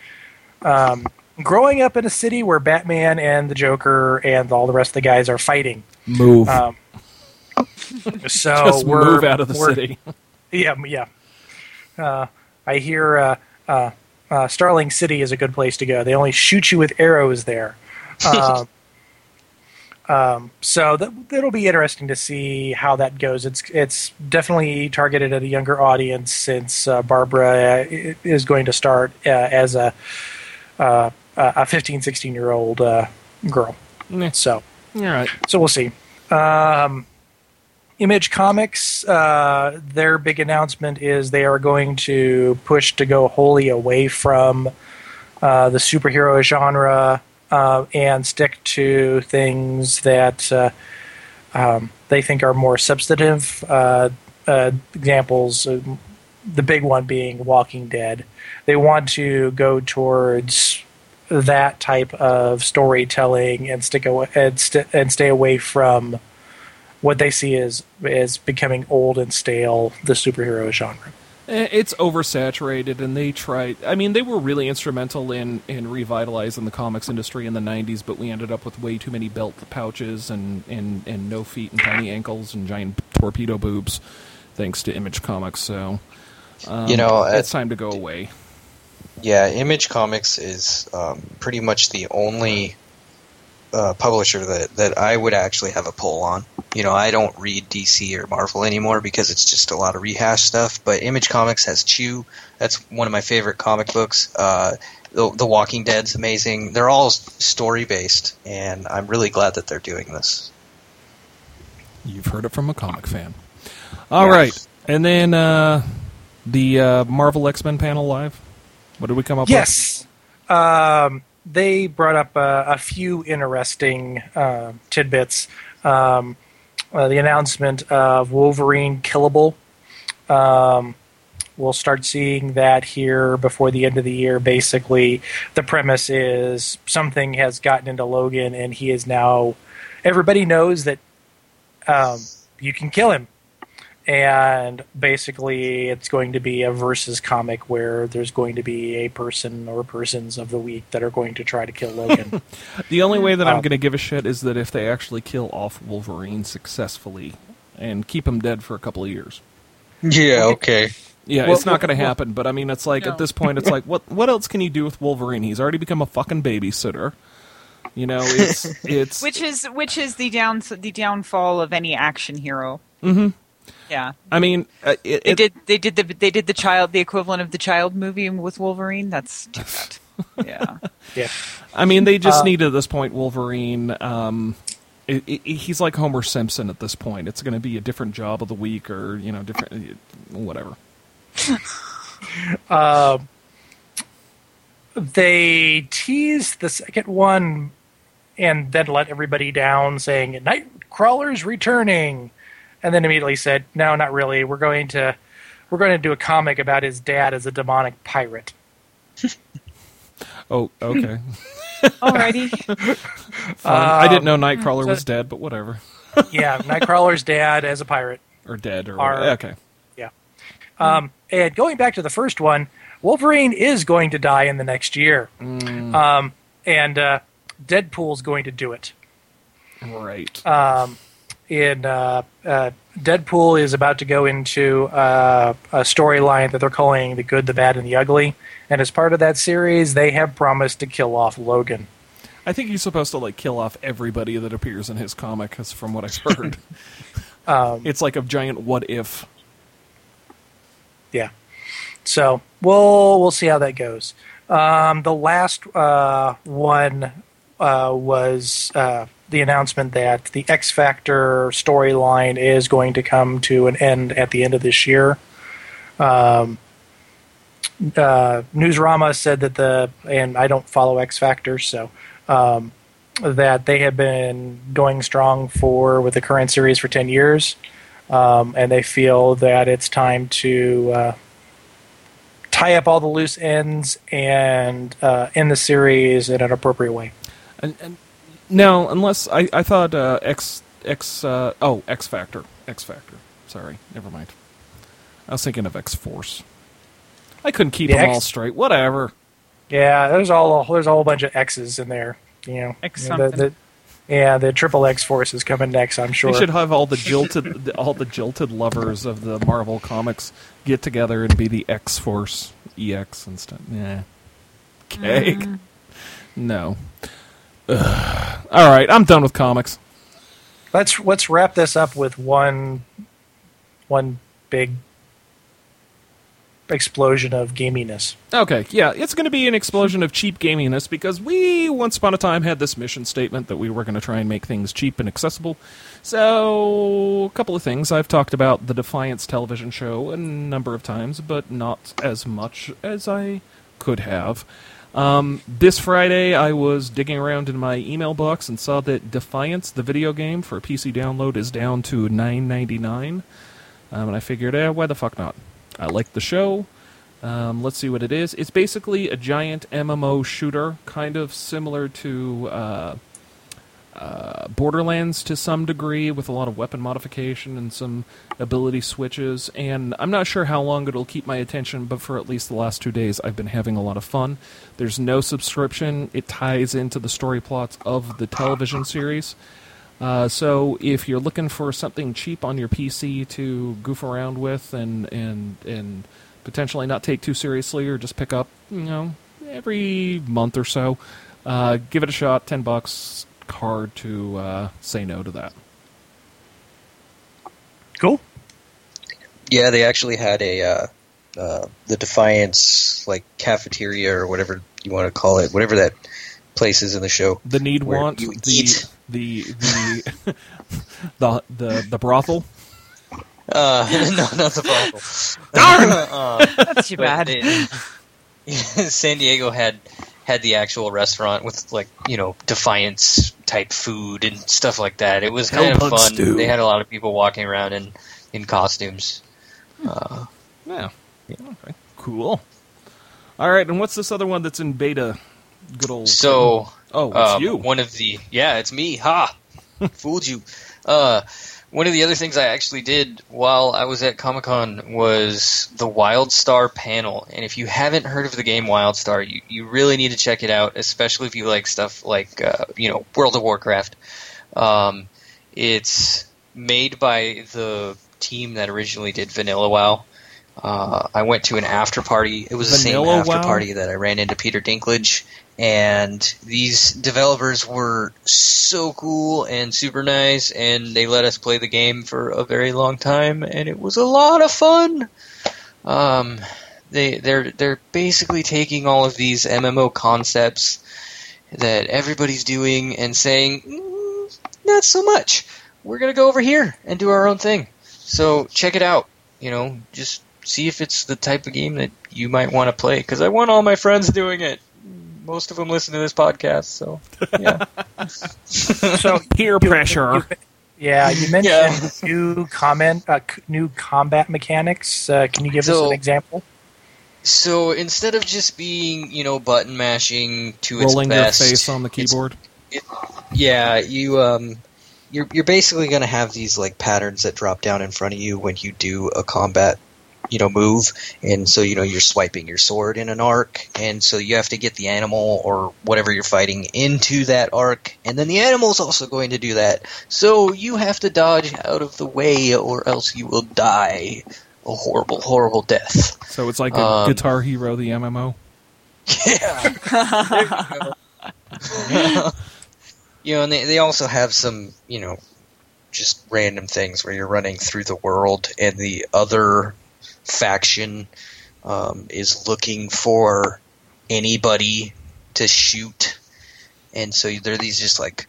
um, growing up in a city where Batman and the Joker and all the rest of the guys are fighting. Move. Um, [laughs] so Just we're, move out of the city. yeah, yeah. Uh, I hear uh, uh, uh, Starling City is a good place to go. They only shoot you with arrows there. [laughs] Um, so that, it'll be interesting to see how that goes. It's it's definitely targeted at a younger audience since uh, Barbara uh, is going to start uh, as a uh, a 15, 16 year old uh, girl. So All right. so we'll see. Um, Image Comics, uh, their big announcement is they are going to push to go wholly away from uh, the superhero genre uh, and stick to things that uh, um, they think are more substantive. Uh, uh, examples, uh, the big one being Walking Dead. They want to go towards that type of storytelling and stick away and, st- and stay away from what they see as as becoming old and stale, the superhero genre. Eh, It's oversaturated, and they tried. I mean, they were really instrumental in in revitalizing the comics industry in the '90s, but we ended up with way too many belt pouches and and and no feet and tiny ankles and giant torpedo boobs, thanks to Image Comics. So, um, You know, uh, it's time to go away. Yeah, Image Comics is um, pretty much the only uh, publisher that, that I would actually have a pull on. You know, I don't read DC or Marvel anymore because it's just a lot of rehash stuff. But Image Comics has Chew. That's one of my favorite comic books. Uh, the, the Walking Dead's amazing. They're all story based, and I'm really glad that they're doing this. You've heard it from a comic fan. All right, and then uh, the uh, Marvel X Men panel live. What did we come up with? Yes. Um, they brought up uh, a few interesting uh, tidbits. Um, uh, the announcement of Wolverine killable. Um, we'll start seeing that here before the end of the year. Basically, the premise is something has gotten into Logan, and he is now. Everybody knows that um, you can kill him. And basically, it's going to be a versus comic where there's going to be a person or persons of the week that are going to try to kill Logan. [laughs] The only way that I'm Um, going to give a shit is that if they actually kill off Wolverine successfully and keep him dead for a couple of years. Yeah, okay. Yeah, Well, it's not going to well- happen. But I mean, it's like No. at this point, it's [laughs] like what what else can you do with Wolverine? He's already become a fucking babysitter. You know, it's [laughs] it's Which is which is the down the downfall of any action hero. Mhm. Yeah, I mean, uh, it, they it- did they did the they did the child the equivalent of the child movie with Wolverine. That's too bad. [laughs] Yeah, yeah. I mean, they just Uh, need at this point Wolverine. Um, it, it, he's like Homer Simpson at this point. It's going to be a different job of the week, or you know, different whatever. [laughs] Um, they teased the second one and then let everybody down, saying Nightcrawler's returning, and then immediately said, "No, not really. We're going to we're going to do a comic about his dad as a demonic pirate." [laughs] Oh, okay. [laughs] alrighty. [laughs] Fine. I didn't know Um, Nightcrawler so- was dead, but whatever. yeah, Nightcrawler's dad as a pirate. Or dead, or Are- whatever. okay. Um, and going back to the first one, Wolverine is going to die in the next year, um, and uh, Deadpool's going to do it. Right. um, in uh, uh, Deadpool is about to go into uh, a storyline that they're calling the good, the bad, and the ugly. And as part of that series, they have promised to kill off Logan. I think he's supposed to like kill off everybody that appears in his comic, as from what I've heard. [laughs] Um, it's like a giant what if. yeah. So we'll we'll see how that goes. Um, the last uh, one uh, was uh, the announcement that the X Factor storyline is going to come to an end at the end of this year. Um, uh, Newsarama said that the and I don't follow X Factor, so um, that they have been going strong for with the current series for ten years, um, and they feel that it's time to uh, tie up all the loose ends and uh, end the series in an appropriate way. And, and no, unless I, I thought uh, X X uh, oh X Factor X Factor. Sorry, never mind. I was thinking of X Force. I couldn't keep The them X- all straight. Whatever. Yeah, there's all there's a whole bunch of X's in there. You know, X You know, the- something. Yeah, the Triple X Force is coming next. I'm sure. We should have all the jilted, all the jilted lovers of the Marvel comics get together and be the X Force EX and stuff. Yeah. Cake. No. Ugh. All right, I'm done with comics. Let's let's wrap this up with one one big explosion of gaminess. Okay, yeah, it's going to be an explosion of cheap gaminess because we once upon a time had this mission statement that we were going to try and make things cheap and accessible. So, a couple of things. I've talked about the Defiance television show a number of times, but not as much as I could have. Um, this Friday, I was digging around in my email box and saw that Defiance, the video game for PC download, is down to nine ninety nine. Um, and I figured, eh, why the fuck not? I like the show. Um, let's see what it is. It's basically a giant MMO shooter, kind of similar to uh, uh, Borderlands to some degree, with a lot of weapon modification and some ability switches. And I'm not sure how long it'll keep my attention, but for at least the last two days, I've been having a lot of fun. There's no subscription, it ties into the story plots of the television series. Uh, so if you're looking for something cheap on your PC to goof around with and and and potentially not take too seriously or just pick up, you know, every month or so, uh, give it a shot. Ten bucks. Hard to uh, say no to that. Cool. Yeah, they actually had a uh, uh, the Defiance like cafeteria or whatever you want to call it, whatever that place is in the show. The need Where want you the, eat. the the [laughs] the the the brothel. Uh, [laughs] no, not the brothel. Darn! [laughs] Uh, That's too bad. they- San Diego had had the actual restaurant with like you know Defiance type food and stuff like that. It was kind of fun. stew. They had a lot of people walking around in in costumes. Uh, Yeah. Okay. Cool. All right, and what's this other one that's in beta? Good old. so oh, it's um, you. one of the yeah, it's me. Ha, [laughs] fooled you. Uh, one of the other things I actually did while I was at Comic Con was the WildStar panel. And if you haven't heard of the game WildStar, you, you really need to check it out, especially if you like stuff like uh, you know World of Warcraft. Um, it's made by the team that originally did Vanilla WoW. Uh, I went to an after party. It was the same after WoW? party that I ran into Peter Dinklage, and these developers were so cool and super nice, and they let us play the game for a very long time, and it was a lot of fun. Um, they they're they're basically taking all of these MMO concepts that everybody's doing and saying, mm, not so much. We're gonna go over here and do our own thing. So check it out. You know, just see if it's the type of game that you might want to play. Because I want all my friends doing it. Most of them listen to this podcast, so yeah. [laughs] So Peer pressure. yeah, you [laughs] mentioned Yeah. new comment, uh, new combat mechanics. Uh, can you give us an example? so instead of just being, you know, button mashing to Rolling its your face on the it's- keyboard. Yeah, you um, you're you're basically gonna have these like patterns that drop down in front of you when you do a combat, you know, move, and so you know you're swiping your sword in an arc, and so you have to get the animal or whatever you're fighting into that arc, and then the animal is also going to do that, so you have to dodge out of the way, or else you will die a horrible, horrible death. So it's like a Um, Guitar Hero, the MMO. Yeah. [laughs] you know, and they, they also have some, you know, just random things where you're running through the world and the other faction um, is looking for anybody to shoot. And so there are these just like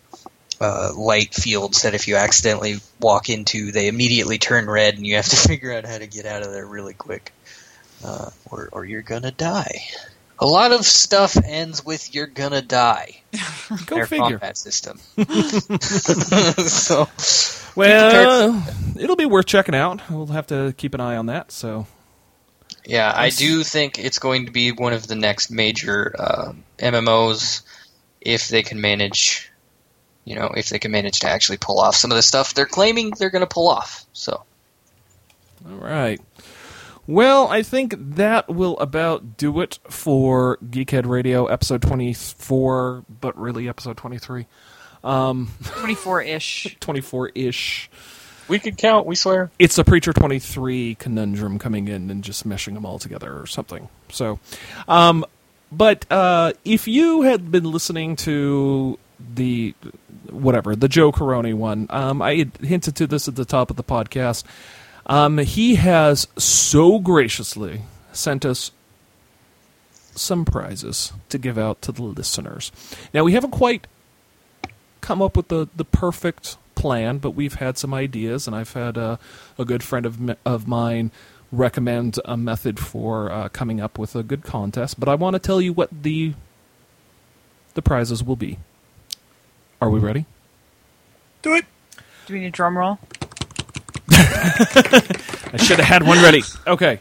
uh, light fields that if you accidentally walk into, they immediately turn red and you have to [laughs] figure out how to get out of there really quick. Uh, or, or you're gonna die. A lot of stuff ends with "you're gonna die." [laughs] Go their figure. combat system. [laughs] so, Well, it'll be worth checking out. We'll have to keep an eye on that. So yeah, I do think it's going to be one of the next major uh, MMOs if they can manage, you know, if they can manage to actually pull off some of the stuff they're claiming they're going to pull off. So, All right. Well, I think that will about do it for Geekhead Radio episode 24, but really episode 23. 24 ish. 24 ish. [laughs] We can count. We swear. It's a Preacher 23 conundrum coming in and just meshing them all together or something. So, um, but uh, if you had been listening to the whatever the Joe Corroney one, um, I had hinted to this at the top of the podcast. Um, he has so graciously sent us some prizes to give out to the listeners. Now we haven't quite come up with the, the perfect plan, but we've had some ideas, and I've had a, a good friend of of mine recommend a method for uh, coming up with a good contest. But I want to tell you what the the prizes will be. Are we ready? Do it. Do we need a drum roll? [laughs] I should have had one ready. Okay.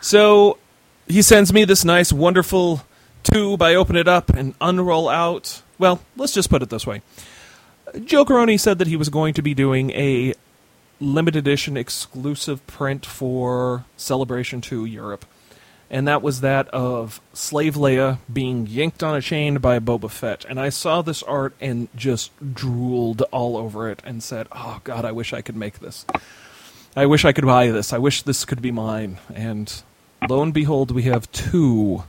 So he sends me this nice, wonderful tube. I open it up and unroll out. Well, let's just put it this way. Joe Corroney said that he was going to be doing a limited edition exclusive print for Celebration 2 Europe. And that was that of Slave Leia being yanked on a chain by Boba Fett. And I saw this art and just drooled all over it and said, Oh, God, I wish I could make this. I wish I could buy this. I wish this could be mine. And lo and behold, we have two,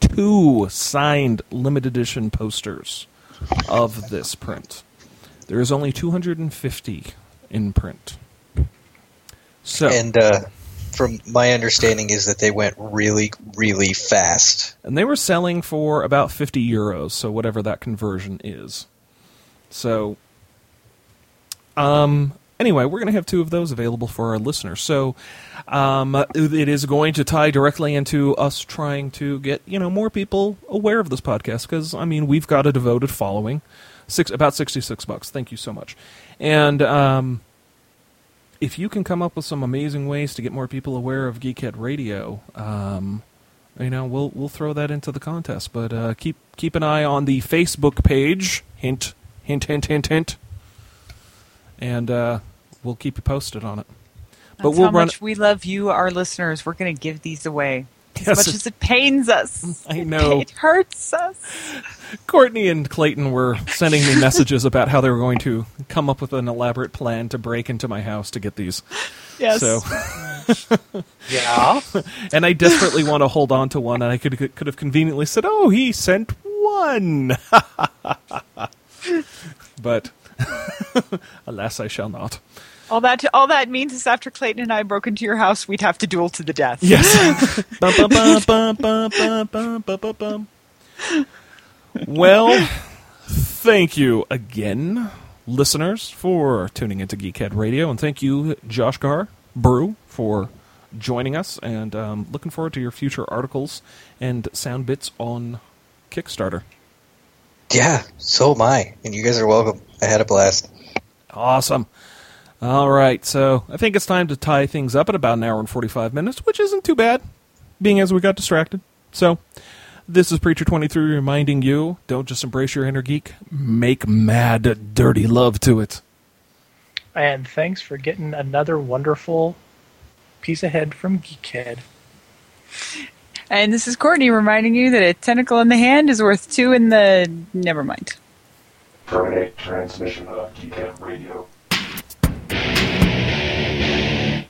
two signed limited edition posters of this print. There is only 250 in print. So, And uh, from my understanding is that they went really, really fast. and they were selling for about 50 euros, so whatever that conversion is. So, um, anyway, we're going to have two of those available for our listeners. So, um, it is going to tie directly into us trying to get you know more people aware of this podcast because I mean we've got a devoted following, six about 66 bucks. Thank you so much, and um. If you can come up with some amazing ways to get more people aware of Geekhead Radio, um, you know we'll we'll throw that into the contest. But uh, keep keep an eye on the Facebook page. Hint, hint, hint, hint, hint. And uh, we'll keep you posted on it. That's But we'll how run. much we love you, our listeners. We're going to give these away. [laughs] As much as it pains us. I know. It hurts us. Courtney and Clayton were sending me messages about how they were going to come up with an elaborate plan to break into my house to get these. Yes. So, [laughs] Yeah. [laughs] and I desperately want to hold on to one, and I could could have conveniently said, "Oh, he sent one," but alas, I shall not. All that all that means is after Clayton and I broke into your house, we'd have to duel to the death. Yes. well, thank you again, listeners, for tuning into Geekhead Radio, and thank you, Josh Gar Brew, for joining us. And um, looking forward to your future articles and sound bits on Kickstarter. Yeah, so am I, and you guys are welcome. I had a blast. Awesome. All right, so I think it's time to tie things up at about an hour and 45 minutes, which isn't too bad, being as we got distracted. So, this is Preacher 23 reminding you don't just embrace your inner geek, make mad, dirty love to it. And thanks for getting another wonderful piece ahead from Geekhead. And this is Courtney reminding you that a tentacle in the hand is worth two in the. Never mind. Terminate transmission of Geekhead Radio.